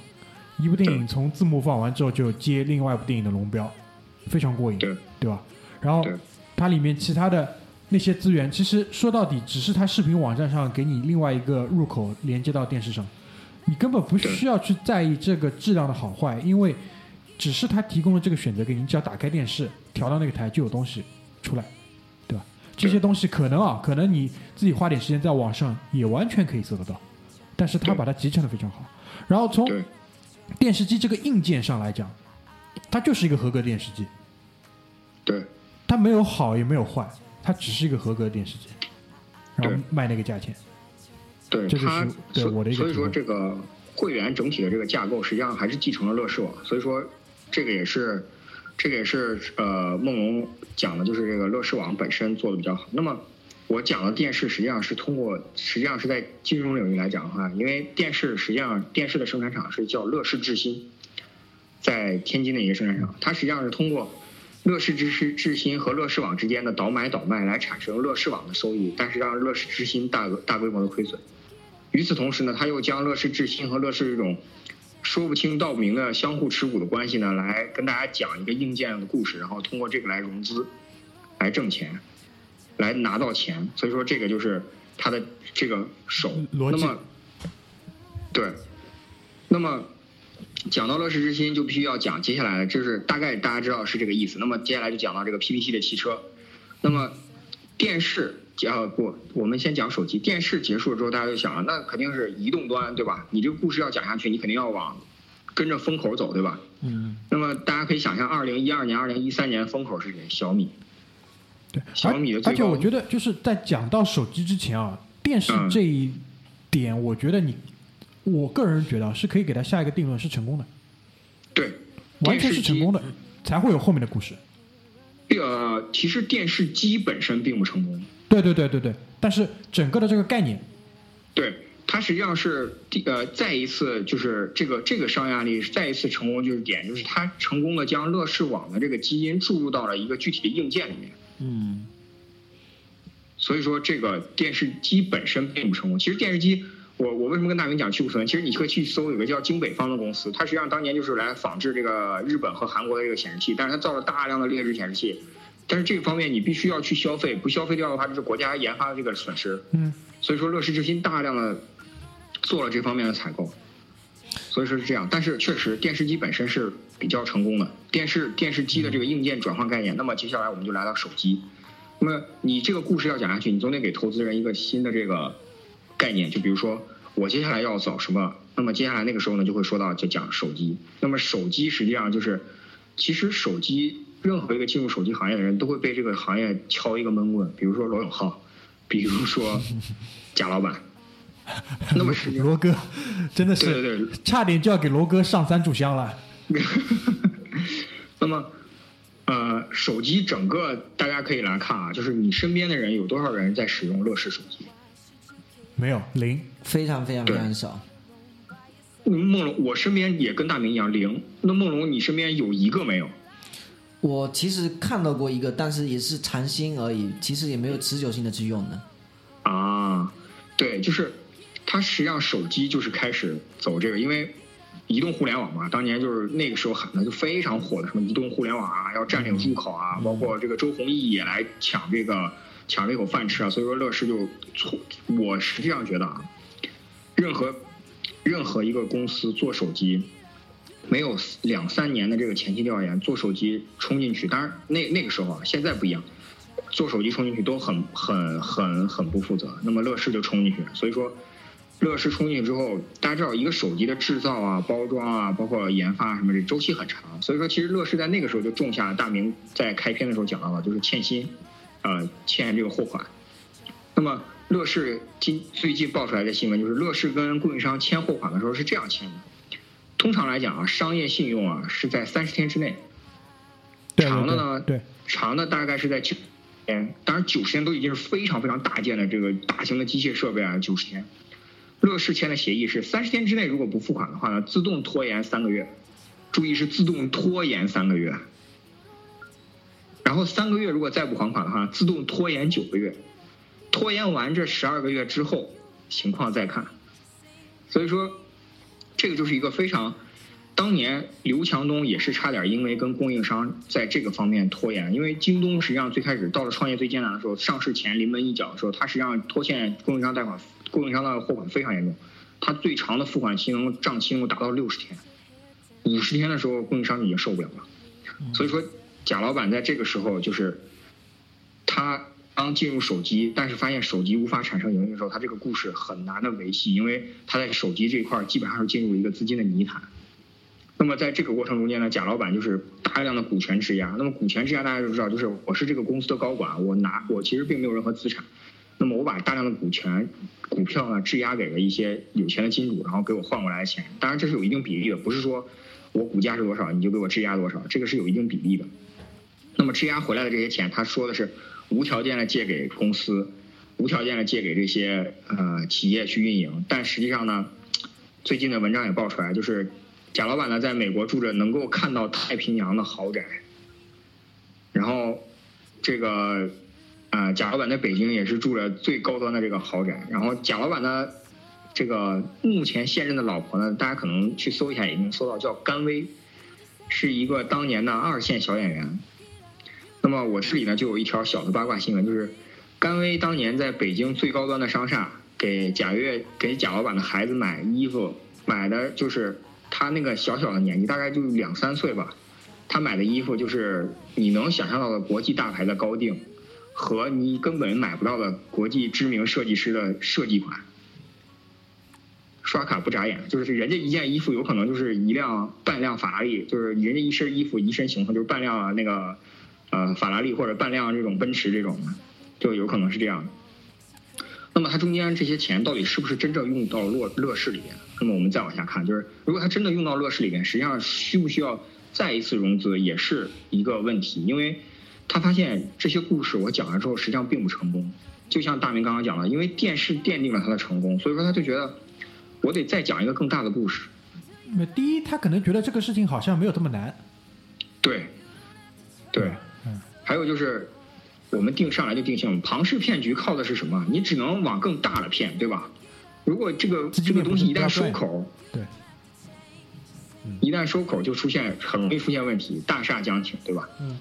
一部电影从字幕放完之后就接另外一部电影的龙标，非常过瘾，对对吧？然后它里面其他的那些资源，其实说到底只是它视频网站上给你另外一个入口连接到电视上，你根本不需要去在意这个质量的好坏，因为只是它提供了这个选择给你，只要打开电视调到那个台就有东西出来，对吧？这些东西可能啊，可能你自己花点时间在网上也完全可以搜得到，但是它把它集成的非常好。然后从电视机这个硬件上来讲，它就是一个合格电视机，对它没有好也没有坏，它只是一个合格的电视机，然后对卖那个价钱。对，这就是对我的一个所以说这个会员整体的这个架构实际上还是继承了乐视网，所以说这个也是这个也是呃梦龙讲的就是这个乐视网本身做的比较好。那么我讲的电视实际上是通过实际上是在金融领域来讲的话，因为电视实际上电视的生产厂是叫乐视智新，在天津的一个生产厂，它实际上是通过。乐视智视智新和乐视网之间的倒买倒卖来产生乐视网的收益，但是让乐视智新大额大规模的亏损。与此同时呢，他又将乐视智新和乐视这种说不清道不明的相互持股的关系呢，来跟大家讲一个硬件的故事，然后通过这个来融资，来挣钱，来拿到钱。所以说这个就是他的这个手。那么，对，那么讲到乐视之心，就必须要讲接下来的，就是大概大家知道是这个意思。那么接下来就讲到这个 PPT 的汽车。那么电视啊不，我们先讲手机。电视结束了之后，大家就想了，那肯定是移动端，对吧？你这个故事要讲下去，你肯定要往跟着风口走，对吧？嗯，那么大家可以想象，二零一二年、二零一三年风口是谁？小米。对。小米的而而且我觉得就是在讲到手机之前啊，电视嗯这一点，我觉得你，我个人觉得啊是可以给他下一个定论，是成功的，对，完全是成功的。才会有后面的故事。呃，其实电视机本身并不成功。对对对对对，但是整个的这个概念，对，它实际上是第呃再一次就是这个这个商业案例再一次成功，就是点就是它成功的将乐视网的这个基因注入到了一个具体的硬件里面。嗯，所以说这个电视机本身并不成功。其实电视机，我我为什么跟大明讲去库存？其实你可以去搜有个叫京北方的公司，它实际上当年就是来仿制这个日本和韩国的这个显示器，但是它造了大量的劣质显示器。但是这个方面你必须要去消费，不消费掉的话，就是国家研发的这个损失。嗯，所以说乐视之心大量的做了这方面的采购，所以说是这样。但是确实电视机本身是比较成功的，电视电视机的这个硬件转换概念。那么接下来我们就来到手机。那么你这个故事要讲下去，你总得给投资人一个新的这个概念，就比如说我接下来要走什么，那么接下来那个时候呢就会说到就讲手机。那么手机实际上就是，其实手机任何一个进入手机行业的人都会被这个行业敲一个闷棍，比如说罗永浩，比如说 [laughs] 贾老板。那么是，罗哥真的是对对对，差点就要给罗哥上三炷香了。[laughs] 那么，呃，手机整个大家可以来看啊，就是你身边的人有多少人在使用乐视手机？没有零，非常非常非常少。梦龙，我身边也跟大明一样零。那梦龙，你身边有一个没有？我其实看到过一个，但是也是尝新而已，其实也没有持久性的去用的。啊，对，就是它实际上手机就是开始走这个，因为移动互联网嘛，当年就是那个时候喊的就非常火的什么移动互联网啊，要占领入口啊，包括这个周鸿祎也来抢这个抢了一口饭吃啊，所以说乐视就错。我实际上觉得啊，任何任何一个公司做手机。没有两三年的这个前期调研，做手机冲进去，当然那那个时候啊，现在不一样，做手机冲进去都很很很很不负责。那么乐视就冲进去，所以说乐视冲进去之后，大家知道一个手机的制造啊、包装啊，包括研发什么这周期很长，所以说其实乐视在那个时候就种下了大明在开篇的时候讲到了，就是欠薪，呃，欠这个货款。那么乐视今最近爆出来的新闻就是，乐视跟供应商签货款的时候是这样签的。通常来讲啊，商业信用啊是在三十天之内，长的呢，对，长的大概是在九天，当然九十天都已经是非常非常大件的这个大型的机械设备啊，九十天。乐视签的协议是三十天之内如果不付款的话呢，自动拖延三个月，注意是自动拖延三个月，然后三个月如果再不还款的话，自动拖延九个月，拖延完这十二个月之后情况再看，所以说。这个就是一个非常，当年刘强东也是差点因为跟供应商在这个方面拖延，因为京东实际上最开始到了创业最艰难的时候，上市前临门一脚的时候，他实际上拖欠供应商贷款、供应商的货款非常严重，他最长的付款期能账期能够达到六十天，五十天的时候供应商已经受不了了，所以说贾老板在这个时候就是他。刚进入手机，但是发现手机无法产生盈利的时候，他这个故事很难的维系，因为他在手机这一块基本上是进入一个资金的泥潭。那么在这个过程中间呢，贾老板就是大量的股权质押。那么股权质押大家都知道，就是我是这个公司的高管，我拿我其实并没有任何资产，那么我把大量的股权股票呢质押给了一些有钱的金主，然后给我换过来的钱。当然这是有一定比例的，不是说我股价是多少你就给我质押多少，这个是有一定比例的。那么质押回来的这些钱，他说的是。无条件的借给公司，无条件的借给这些呃企业去运营，但实际上呢，最近的文章也爆出来，就是贾老板呢在美国住着能够看到太平洋的豪宅，然后这个啊贾老板在北京也是住着最高端的这个豪宅，然后贾老板呢这个目前现任的老婆呢，大家可能去搜一下也能搜到，叫甘薇，是一个当年的二线小演员。那么我这里呢就有一条小的八卦新闻，就是甘薇当年在北京最高端的商厦给贾跃给贾老板的孩子买衣服，买的就是他那个小小的年纪，大概就两三岁吧，他买的衣服就是你能想象到的国际大牌的高定，和你根本买不到的国际知名设计师的设计款，刷卡不眨眼，就是人家一件衣服有可能就是一辆半辆法拉利，就是人家一身衣服一身行头就是半辆那个。呃，法拉利或者半辆这种奔驰这种的，就有可能是这样的。那么它中间这些钱到底是不是真正用到乐乐视里边？那么我们再往下看，就是如果它真的用到乐视里边，实际上需不需要再一次融资也是一个问题，因为他发现这些故事我讲完之后，实际上并不成功。就像大明刚刚讲了，因为电视奠定了他的成功，所以说他就觉得我得再讲一个更大的故事。那第一，他可能觉得这个事情好像没有这么难。对，对。还有就是，我们定上来就定性，庞氏骗局靠的是什么？你只能往更大了骗，对吧？如果这个这个东西一旦收口，对，一旦收口就出现很容易出现问题，大厦将倾，对吧？嗯。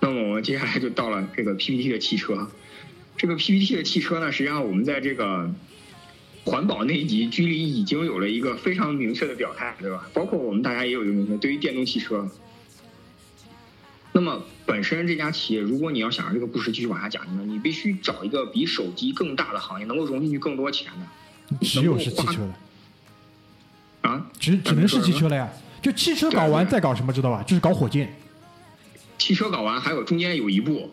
那么我们接下来就到了这个 PPT 的汽车，这个 PPT 的汽车呢，实际上我们在这个环保那一集居里已经有了一个非常明确的表态，对吧？包括我们大家也有一个明确，对于电动汽车。那么本身这家企业，如果你要想让这个故事继续往下讲，你必须找一个比手机更大的行业，能够融进去更多钱的，只有是汽车了。啊，只只能是汽车了呀！就汽车搞完再搞什么，知道吧？就是搞火箭。汽车搞完，还有中间有一步，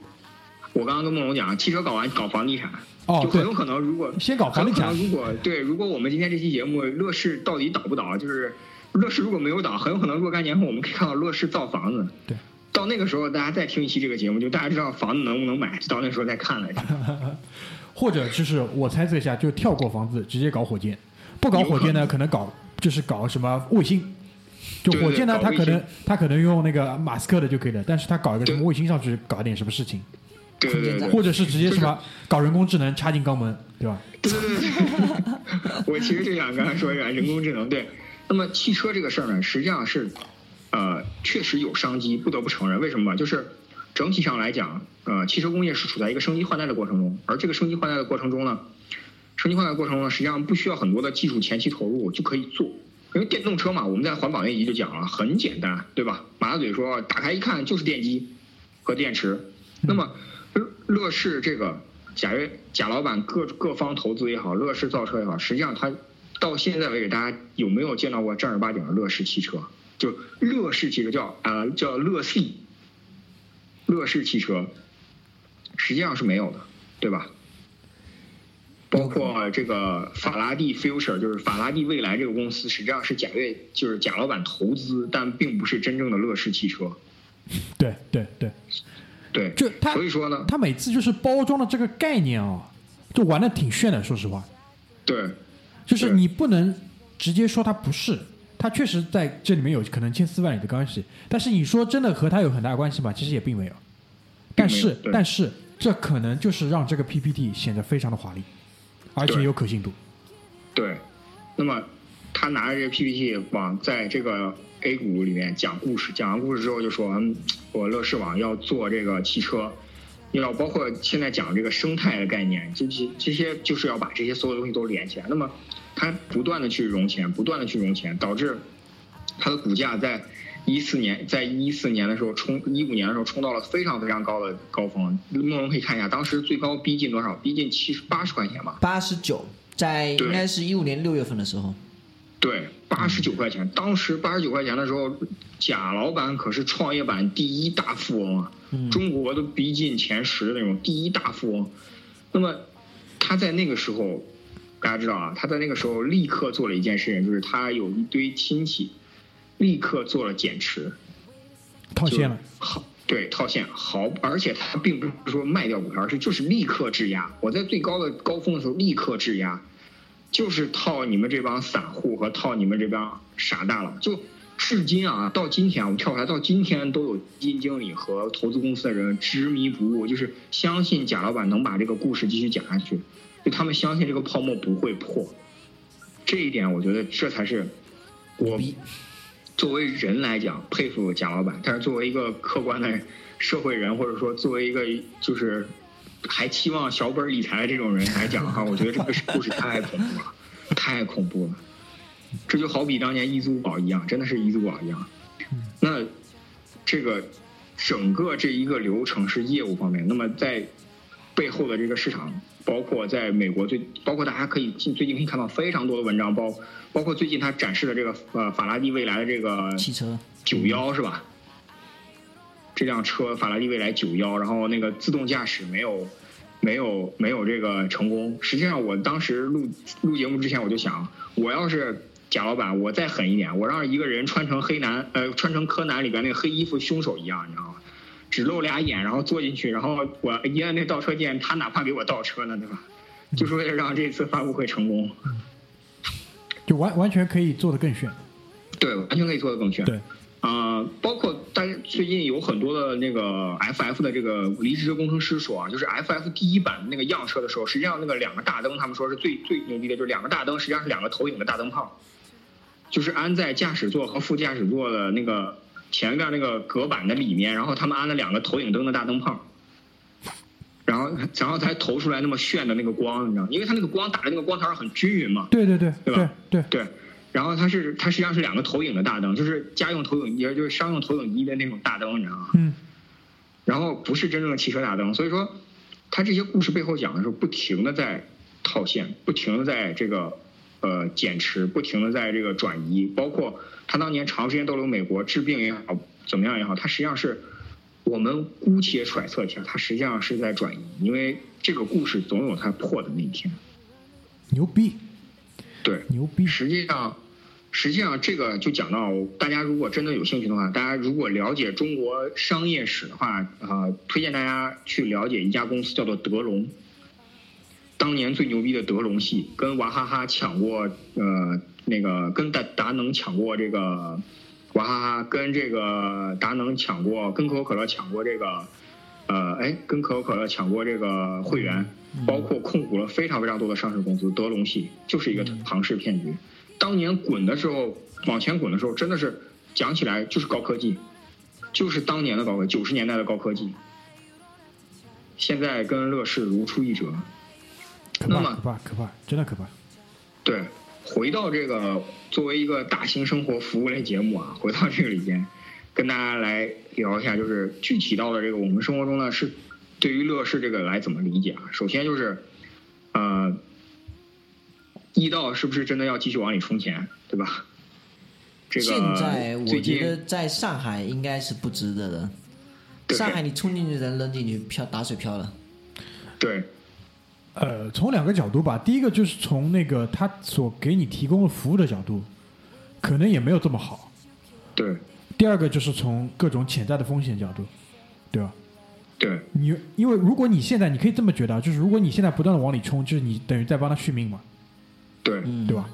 我刚刚跟梦龙讲，汽车搞完搞房地产，哦，就很有可能如果先搞房地产，如果对，如果我们今天这期节目乐视到底倒不倒，就是乐视如果没有倒，很有可能若干年后我们可以看到乐视造房子。对。到那个时候，大家再听一期这个节目，就大家知道房子能不能买，到那时候再看了。[laughs] 或者就是我猜测一下，就跳过房子，直接搞火箭。不搞火箭呢，可能搞就是搞什么卫星。就火箭呢，搞卫星它可能它可能用那个马斯克的就可以了，但是它搞一个什么卫星上去，搞点什么事情，对对对对，或者是直接什么搞人工智能插进肛门，对吧？对对对对，[laughs] 我其实就想刚才说一下人工智能。对，那么汽车这个事儿呢，实际上是，呃，确实有商机，不得不承认。为什么？就是整体上来讲，呃，汽车工业是处在一个升级换代的过程中，而这个升级换代的过程中呢，升级换代的过程中呢，实际上不需要很多的技术前期投入就可以做。因为电动车嘛，我们在环保那一集就讲了，很简单，对吧？马大嘴说，打开一看就是电机和电池。那么乐乐视这个贾跃贾老板各各方投资也好，乐视造车也好，实际上他到现在为止，大家有没有见到过正儿八经的乐视汽车？就乐视汽车叫啊、呃叫乐 C，乐视汽车实际上是没有的，对吧？包括这个法拉第 Future，就是法拉第未来这个公司，实际上是贾跃就是贾老板投资，但并不是真正的乐视汽车。对对对，对，就他所以说呢，他每次就是包装的这个概念啊，就玩的挺炫的，说实话，对就是你不能直接说它不是，它确实在这里面有可能千丝万缕的关系，但是你说真的和他有很大关系吗？其实也并没有。但是但是这可能就是让这个 PPT 显得非常的华丽，而且有可信度。对，那么他拿着这个 PPT 往在这个 A 股里面讲故事，讲完故事之后就说，嗯，我乐视网要做这个汽车，要包括现在讲这个生态的概念，这些这些就是要把这些所有东西都连起来。那么他不断的去融钱，不断的去融钱，导致它的股价在一四年，在一四年的时候冲，一五年的时候冲到了非常非常高的高峰。梦龙可以看一下，当时最高逼近多少？逼近七十八十块钱吧。八十九，在应该是一五年六月份的时候，对，八十九块钱，当时八十九块钱的时候，贾老板可是创业板第一大富翁啊，中国都逼近前十的那种第一大富翁。那么他在那个时候，大家知道啊，他在那个时候立刻做了一件事情，就是他有一堆亲戚，立刻做了减持，套现了，好，对，套现好，而且他并不是说卖掉股票，而是就是立刻质押。我在最高的高峰的时候立刻质押，就是套你们这帮散户和套你们这帮傻大佬。就至今啊，到今天啊，我们跳出来到今天都有基金经理和投资公司的人执迷不悟，就是相信贾老板能把这个故事继续讲下去，就他们相信这个泡沫不会破。这一点，我觉得这才是我作为人来讲，佩服贾老板，但是作为一个客观的社会人，或者说作为一个就是还期望小本理财的这种人来讲哈，我觉得这个故事太恐怖了，太恐怖了。这就好比当年易租宝一样，真的是易租宝一样。那这个整个这一个流程是业务方面，那么在背后的这个市场，包括在美国最，包括大家可以近最近可以看到非常多的文章，包包括最近他展示的这个呃法拉第未来的这个汽车九幺是吧？这辆车法拉第未来九幺，然后那个自动驾驶没有没有没有这个成功。实际上，我当时录录节目之前，我就想，我要是贾老板，我再狠一点，我让一个人穿成黑男呃穿成柯南里边那个黑衣服凶手一样，你知道吗？只露俩眼，然后坐进去，然后我一按那倒车键，他哪怕给我倒车呢，对吧？就是为了让这次发布会成功。就完完全可以做得更炫。对，完全可以做得更炫。对，啊、包括大家最近有很多的那个 FF 的这个离职工程师说啊，就是 FF 第一版那个样车的时候，实际上那个两个大灯，他们说是最最牛逼的，就是两个大灯实际上是两个投影的大灯泡，就是安在驾驶座和副驾驶座的那个前面那个隔板的里面，然后他们安了两个投影灯的大灯泡。然后，然后才投出来那么炫的那个光，你知道？因为它那个光打的那个光头上很均匀嘛。对对对对对吧对，对，然后它是它实际上是两个投影的大灯，就是家用投影，仪就是商用投影仪的那种大灯，你知道吗？嗯，然后不是真正的汽车大灯，所以说，它这些故事背后讲的时候不停的在套现，不停的在这个呃减持，不停的在这个转移，包括他当年长时间逗留美国治病也好，怎么样也好，他实际上是我们姑且揣测一下，他实际上是在转移，因为这个故事总有它破的那一天。牛逼对，牛逼，实际上，实际上这个就讲到，大家如果真的有兴趣的话，大家如果了解中国商业史的话，呃，推荐大家去了解一家公司，叫做德龙。当年最牛逼的德龙系，跟娃哈哈抢过，呃，那个跟达达能抢过这个娃哈哈跟这个达能抢过，跟可口可乐抢过这个，呃，哎，跟可口可乐抢过这个会员，包括控股了非常非常多的上市公司，德龙系就是一个庞氏骗局。当年滚的时候，往前滚的时候，真的是讲起来就是高科技，就是当年的高科，九十年代的高科技。现在跟乐视如出一辙。可那么怕可怕可怕，真的可怕。对，回到这个作为一个大型生活服务类节目啊，回到这个里边，跟大家来聊一下，就是具体到了这个我们生活中呢，是对于乐视这个来怎么理解啊？首先就是，呃，易到是不是真的要继续往里充钱，对吧？这个现在我觉得在上海应该是不值得的。对上海你冲进去人扔进去漂打水漂了。对呃，从两个角度吧，第一个就是从那个他所给你提供的服务的角度，可能也没有这么好。对第二个就是从各种潜在的风险角度，对吧？对你因为如果你现在你可以这么觉得啊，就是如果你现在不断的往里冲，就是你等于在帮他续命嘛，对，嗯，对吧？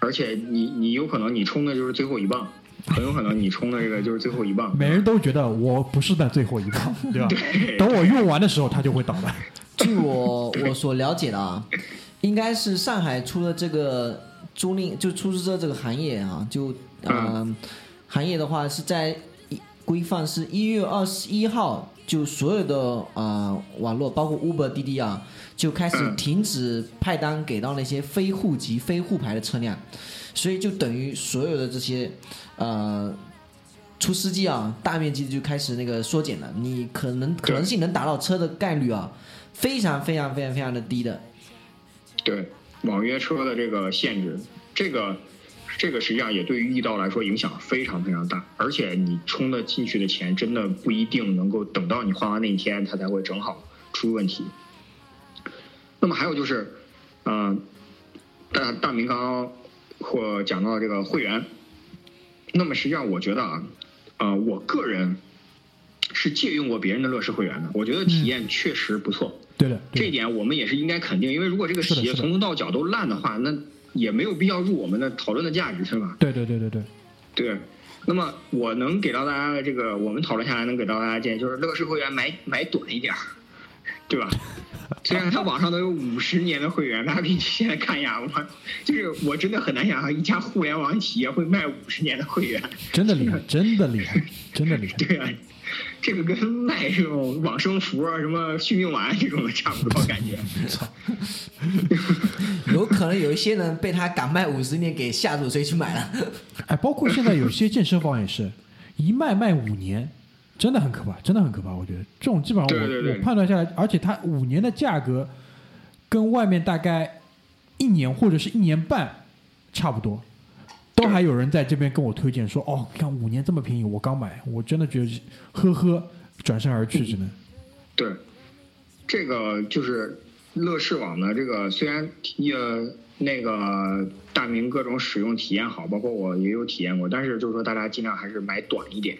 而且你你有可能你冲的就是最后一棒，很有可能你冲的这个就是最后一棒。每人都觉得我不是在最后一棒，对吧？[laughs] 对等我用完的时候，他就会倒了。据我我所了解的啊，应该是上海出了这个租赁就出租车这个行业啊，就呃、行业的话是在一规范是一月二十一号，就所有的呃网络包括 Uber、滴滴啊，就开始嗯停止派单给到那些非户籍、非沪牌的车辆，所以就等于所有的这些呃。出司机啊，大面积就开始那个缩减了，你可能可能性能打到车的概率啊，非常非常非常非常的低的。对网约车的这个限制，这个这个实际上也对于易到来说影响非常非常大，而且你充的进去的钱真的不一定能够等到你花完那一天，它才会正好出问题。那么还有就是，嗯、大大明刚刚或讲到这个会员，那么实际上我觉得啊，呃，我个人是借用过别人的乐视会员的，我觉得体验确实不错。对的，这一，点我们也是应该肯定，因为如果这个企业从头到脚都烂的话，那也没有必要入我们的讨论的价值，是吧？对对对对对，对。那么我能给到大家的这个，我们讨论下来能给到大家建议就是，乐视会员买买短一点儿，对吧？[laughs] 虽然它网上都有五十年的会员，大家可以现在看一下，我就是我真的很难想象一家互联网企业会卖五十年的会员。真的厉害，真的厉害，真的厉害。[laughs] 对啊，这个跟卖这种往生符啊、什么续命丸这种的差不多感觉。[laughs] 有可能有一些人被他敢卖五十年给吓住，所以去买了。哎，包括现在有些健身房也是，一卖卖五年，真的很可怕，真的很可怕。我觉得这种基本上我对对对我判断下来，而且它五年的价格跟外面大概一年或者是一年半差不多，都还有人在这边跟我推荐说，哦，看五年这么便宜，我刚买，我真的觉得呵呵，转身而去，只能。对，这个就是乐视网的这个，虽然呃那个大明各种使用体验好，包括我也有体验过，但是就是说大家尽量还是买短一点。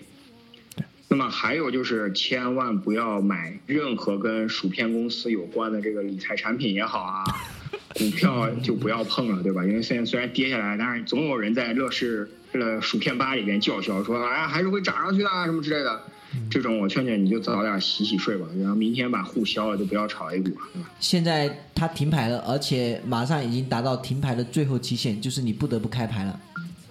那么还有就是，千万不要买任何跟薯片公司有关的这个理财产品也好啊，股票就不要碰了，对吧？[laughs] 因为现在虽然跌下来，但是总有人在乐视呃薯片吧里边叫嚣说，哎呀还是会涨上去的啊什么之类的。这种我劝劝你就早点洗洗睡吧，然后明天把户销了，就不要炒 A 股了，对吧？现在它停牌了，而且马上已经达到停牌的最后期限，就是你不得不开牌了。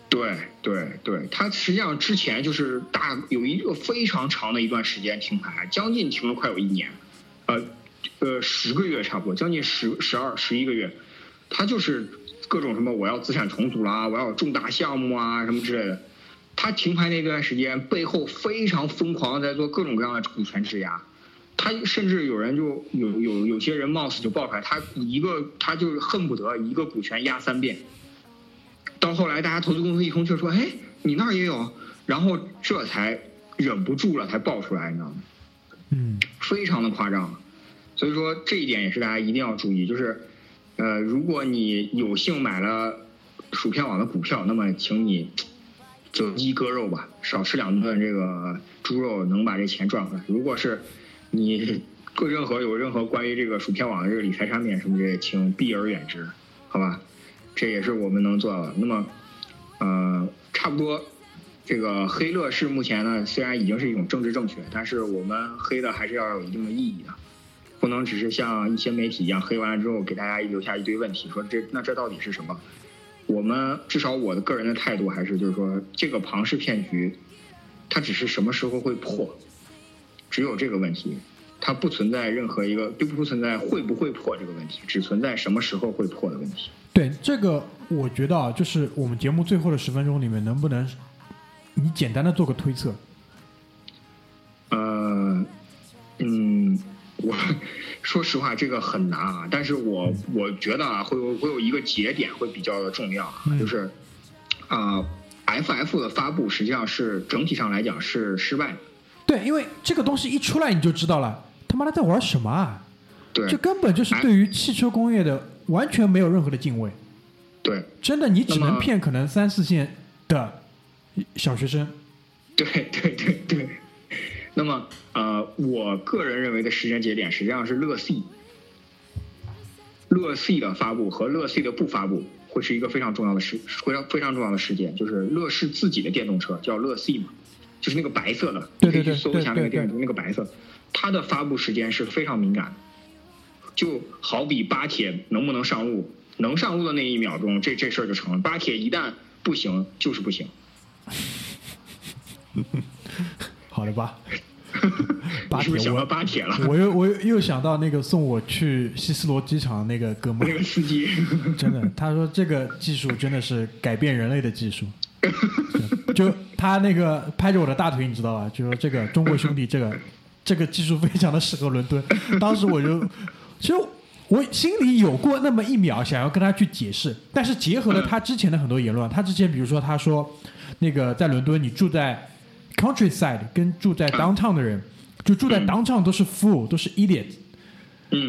对对对，它实际上之前就是大有一个非常长的一段时间停牌，将近停了快有一年，呃呃十个月差不多，将近十十二十一个月，他就是各种什么我要资产重组啦，我要有重大项目啊什么之类的。他停牌那段时间，背后非常疯狂的在做各种各样的股权质押，他甚至有人就有有有些人冒死就爆出来，他一个他就是恨不得一个股权压三遍。到后来，大家投资公司一通却说：“哎，你那儿也有。”然后这才忍不住了，才爆出来，你知道吗？嗯，非常的夸张。所以说这一点也是大家一定要注意，就是呃，如果你有幸买了薯片网的股票，那么请你就鸡割肉吧，少吃两顿这个猪肉，能把这钱赚回来。如果是你任何有任何关于这个薯片网的这个理财产品什么这些，请避而远之，好吧？这也是我们能做到的。那么，呃，差不多这个黑乐视目前呢，虽然已经是一种政治正确，但是我们黑的还是要有一定的意义的，不能只是像一些媒体一样黑完了之后给大家留下一堆问题，说这那这到底是什么？我们至少我的个人的态度还是就是说，这个庞氏骗局，它只是什么时候会破，只有这个问题，它不存在任何一个，并不存在会不会破这个问题，只存在什么时候会破的问题。对这个，我觉得啊，就是我们节目最后的十分钟里面，能不能你简单的做个推测？呃，嗯，我 [laughs] 说实话，这个很难啊。但是我我觉得啊，会有会有一个节点会比较的重要就是啊、FF 的发布实际上是整体上来讲是失败的。对，因为这个东西一出来你就知道了，他妈的在玩什么啊？对这根本就是对于汽车工业的完全没有任何的敬畏。对真的，你只能骗可能三四线的小学生。对对对对。那么呃，我个人认为的时间节点实际上是乐 C。乐 C 的发布和乐 C 的不发布会是一个非常重要的时非常非常重要的时间，就是乐视自己的电动车叫乐 C 嘛，就是那个白色的，对对对你可以去搜一下那个对对电动车那个白色，它的发布时间是非常敏感的，就好比巴铁能不能上路，能上路的那一秒钟，这这事儿就成了。巴铁一旦不行，就是不行。[laughs] 好的吧？[laughs] 巴铁我巴铁了？我又我又又想到那个送我去希斯罗机场的那个哥们那个，司机，[laughs] 真的，他说这个技术真的是改变人类的技术。[laughs] 就他那个拍着我的大腿，你知道吧？就说这个中国兄弟，这个这个技术非常的适合伦敦。当时我就，其实我心里有过那么一秒想要跟他去解释，但是结合了他之前的很多言论，他之前比如说他说，那个在伦敦你住在 countryside 跟住在 downtown 的人，就住在 downtown 都是 fool，都是 idiot。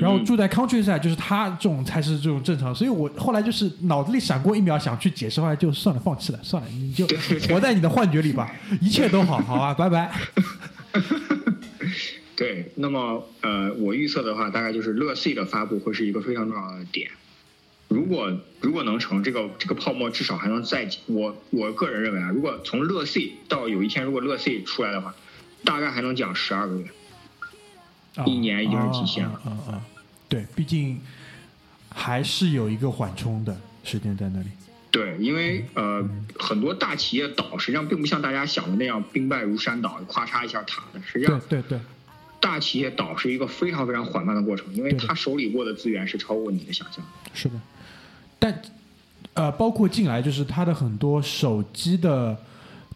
然后住在 countryside，就是他这种才是这种正常，所以我后来就是脑子里闪过一秒想去解释，后来就算了，放弃了，算了，你就 [laughs] 活在你的幻觉里吧，一切都好，好啊，拜拜。[laughs] 对，那么呃，我预测的话，大概就是乐 C 的发布会是一个非常重要的点。如果如果能成，这个这个泡沫至少还能再，我我个人认为啊，如果从乐 C 到有一天如果乐 C 出来的话，大概还能讲十二个月。啊一年已经是极限了啊啊啊啊对，毕竟还是有一个缓冲的时间在那里。对，因为呃，很多大企业倒实际上并不像大家想的那样兵败如山倒，咔嚓一下塌的。实际上，对对对，大企业倒是一个非常非常缓慢的过程，因为他手里握的资源是超过你的想象的。是的。但呃，包括进来就是他的很多手机的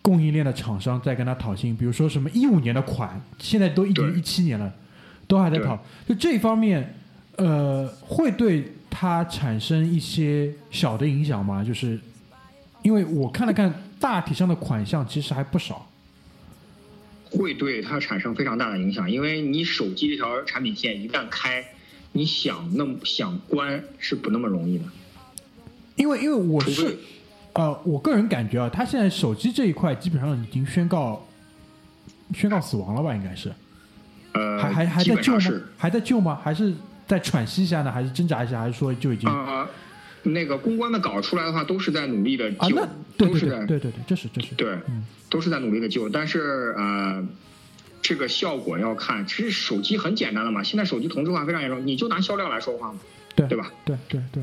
供应链的厂商在跟他讨薪，比如说什么一五年的款，现在都已经对一七年了，都还在讨。就这方面，呃，会对他产生一些小的影响吗？就是因为我看了看大体上的款项，其实还不少。会对它产生非常大的影响，因为你手机这条产品线一旦开，你想那么想关是不那么容易的。因为因为我是呃，我个人感觉啊，他现在手机这一块基本上已经宣告宣告死亡了吧？应该是。呃，还还还基在救吗？还在救吗？还是在喘息一下呢？还是挣扎一下？还是说就已经啊？啊、那个公关的稿出来的话，都是在努力的救，啊那对对都是在对对对对，这是这是对嗯都是在努力的救，但是呃，这个效果要看。其实手机很简单的嘛，现在手机同质化非常严重，你就拿销量来说话嘛，对对吧？对对对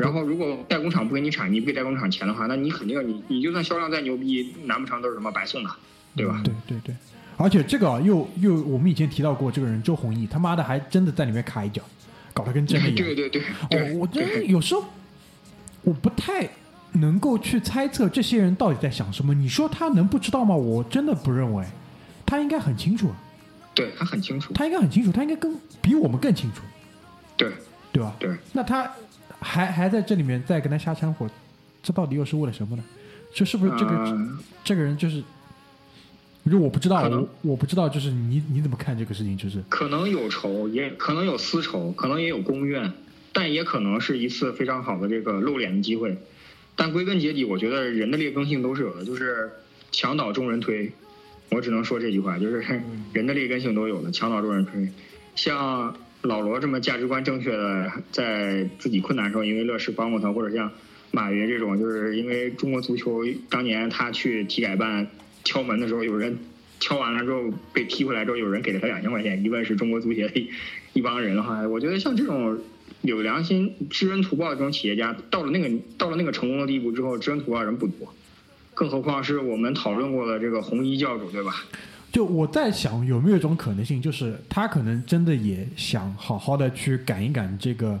然后如果代工厂不给你产，你不给代工厂钱的话，那你肯定你你就算销量再牛逼，难不成都是什么白送的，对吧？对对对，而且这个啊又又我们以前提到过，这个人周鸿祎他妈的还真的在里面卡一脚，搞得跟真的一样。[laughs] 对对对对哦，我真的，有时候我不太能够去猜测这些人到底在想什么。你说他能不知道吗？我真的不认为，他应该很清楚，对他很清楚，他应该很清楚，他应该更比我们更清楚，对对吧？对。那他还还在这里面再跟他瞎掺和，这到底又是为了什么呢？这是不是这个、呃这个人就是？就我不知道，我我不知道，就是你你怎么看这个事情？就是可能有仇，也可能有私仇，可能也有公怨，但也可能是一次非常好的这个露脸的机会。但归根结底，我觉得人的劣根性都是有的，就是墙倒众人推。我只能说这句话，就是 [laughs] 人的劣根性都有的，墙倒众人推。像老罗这么价值观正确的，在自己困难的时候，因为乐视帮过他，或者像马云这种，就是因为中国足球当年他去体改办敲门的时候，有人敲完了之后被踢回来之后，有人给了他两千块钱，一问是中国足协的一一帮人的话，我觉得像这种有良心、知恩图报的这种企业家，到了那个到了那个成功的地步之后，知恩图报人不多，更何况是我们讨论过的这个红衣教主，对吧？就我在想，有没有一种可能性，就是他可能真的也想好好的去赶一赶这个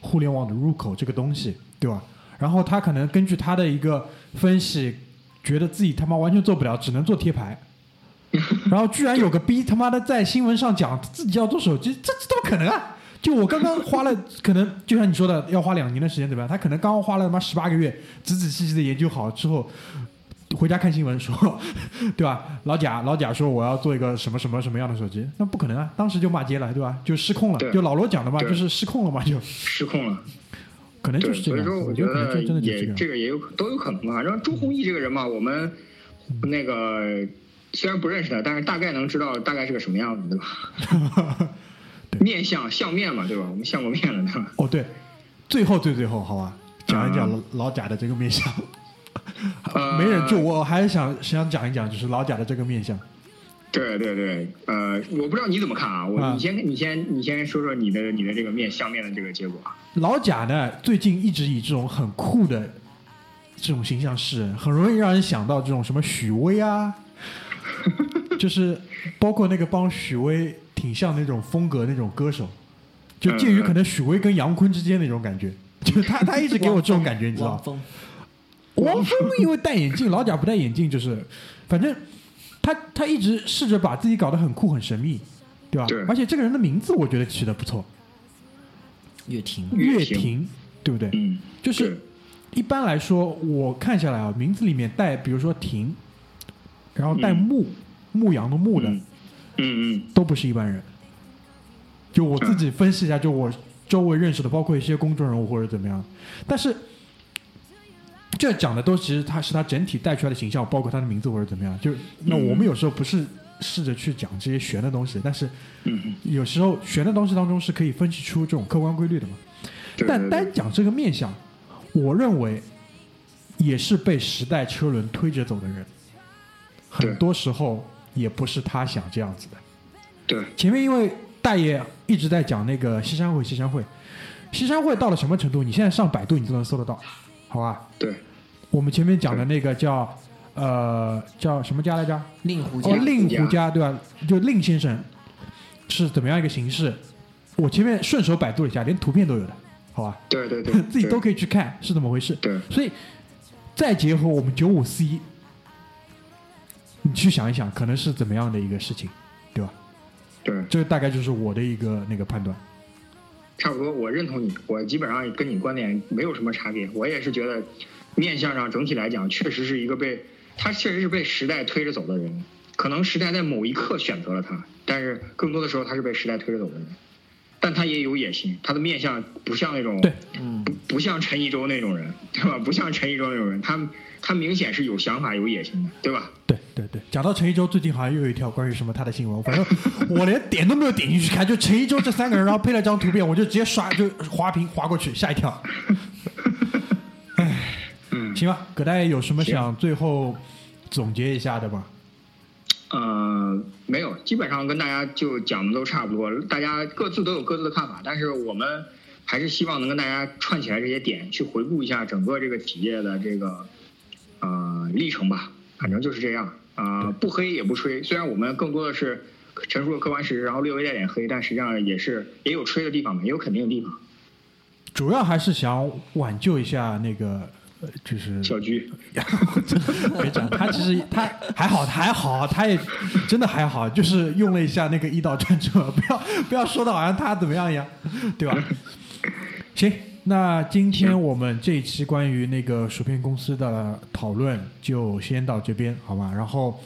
互联网的入口这个东西，对吧？然后他可能根据他的一个分析，觉得自己他妈完全做不了，只能做贴牌。然后居然有个逼他妈的在新闻上讲自己要做手机，这这怎么可能啊？就我刚刚花了，可能就像你说的，要花两年的时间，对吧？他可能刚刚花了他妈十八个月，仔仔细细的研究好之后，回家看新闻说，[laughs] 对吧？老贾老贾说我要做一个什么什么什么样的手机，那不可能啊！当时就骂街了，对吧？就失控了，就老罗讲的嘛，就是失控了嘛，就 [laughs] 失控了。可能就，是这个。所以说我觉得。也这个也有都有可能吧。反正朱红毅这个人嘛，我们那个虽然不认识他，但是大概能知道大概是个什么样子，对吧？[laughs] 面相相面嘛，对吧？我们相过面了，对吧？哦，对，最后最最后，好吧，讲一讲老贾的这个面相。呃 [laughs] 没忍住，我还是想想讲一讲，就是老贾的这个面相。对对对，呃，我不知道你怎么看啊？我啊你先你先你先说说你的你的这个面相面的这个结果啊。老贾呢，最近一直以这种很酷的这种形象示人，很容易让人想到这种什么许巍啊，[laughs] 就是包括那个帮许巍挺像那种风格那种歌手，就介于可能许巍跟杨坤之间那种感觉，就是他他一直给我这种感觉，你知道 [laughs] 王峰因为戴眼镜，老贾不戴眼镜，就是反正他他一直试着把自己搞得很酷很神秘，对吧？对而且这个人的名字我觉得起的不错，岳婷，岳岳霆霆，对不对？嗯，就是一般来说，我看下来啊，名字里面带比如说婷，然后带嗯牧，牧羊的牧的，嗯嗯嗯都不是一般人。就我自己分析一下，就我周围认识的，包括一些公众人物或者怎么样，但是这讲的都其实他是他整体带出来的形象，包括他的名字或者怎么样。就那我们有时候不是试着去讲这些玄的东西，但是有时候玄的东西当中是可以分析出这种客观规律的嘛。但单讲这个面相，我认为也是被时代车轮推着走的人，很多时候也不是他想这样子的。对前面因为大爷一直在讲那个西山会，西山会，西山会到了什么程度？你现在上百度你都能搜得到，好吧？对，我们前面讲的那个叫呃叫什么家来着？令狐家哦，，令狐家对吧？就令先生是怎么样一个形式？我前面顺手百度了一下，连图片都有的，好吧？对对 [laughs] 对，自己都可以去看是怎么回事。对所以再结合我们九五 C，你去想一想，可能是怎么样的一个事情，对吧？对，这个大概就是我的一个那个判断。差不多，我认同你，我基本上跟你观点没有什么差别。我也是觉得，面相上整体来讲，确实是一个被他确实是被时代推着走的人。可能时代在某一刻选择了他，但是更多的时候他是被时代推着走的人。但他也有野心，他的面相不像那种对嗯，不不像陈一舟那种人，对吧？不像陈一舟那种人，他他明显是有想法、有野心的，对吧？对对对，讲到陈一舟，最近好像又有一条关于什么他的新闻，反正我连点都没有点进去看，就陈一舟这三个人，然后配了张图片，我就直接刷就滑屏滑过去，吓一跳。行吧，葛大爷有什么想最后总结一下的吗？呃，没有，基本上跟大家就讲的都差不多，大家各自都有各自的看法，但是我们还是希望能跟大家串起来这些点，去回顾一下整个这个企业的这个呃历程吧。反正就是这样啊、呃不黑也不吹。虽然我们更多的是陈述了客观事实，然后略微带点黑，但实际上也是也有吹的地方嘛，也有肯定的地方。主要还是想挽救一下那个，呃就是小鞠，[laughs] 别讲，他其实他还好，还好，他也真的还好，就是用了一下那个一刀专车，不要不要说的好像他怎么样一样，对吧？行，那今天我们这一期关于那个薯片公司的讨论就先到这边，好吧？然后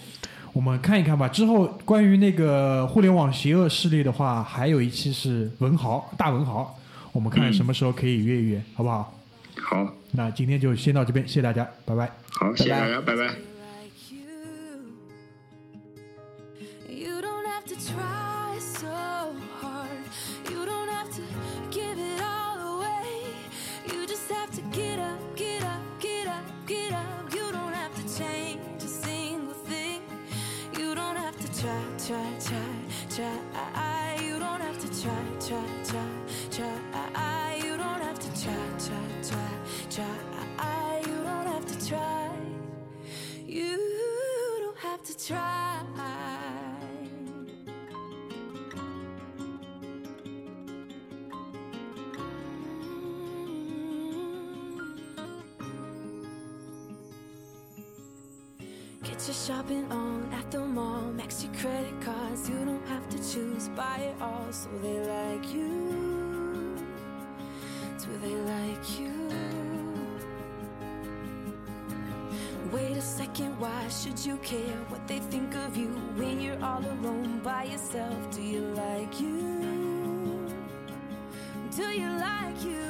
我们看一看吧，之后关于那个互联网邪恶势力的话，还有一期是文豪大文豪，我们看什么时候可以约一约，好不好？好。那今天就先到这边谢谢大家拜拜。好谢谢大家拜拜。Try try try try. Have to try. Mm. Get your shopping on at the mall. Max your credit cards. You don't have to choose. Buy it all so they like you. Do they like you? Wait a second, why should you care what they think of you when you're all alone by yourself? Do you like you? Do you like you?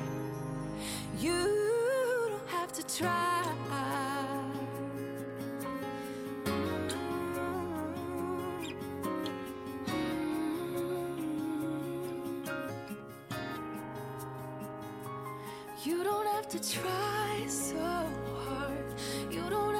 To try so hard. You don't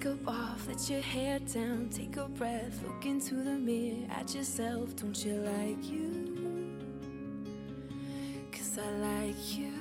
Take makeup off, let your hair down, take a breath, look into the mirror at yourself. Don't you like you? Cause I like you.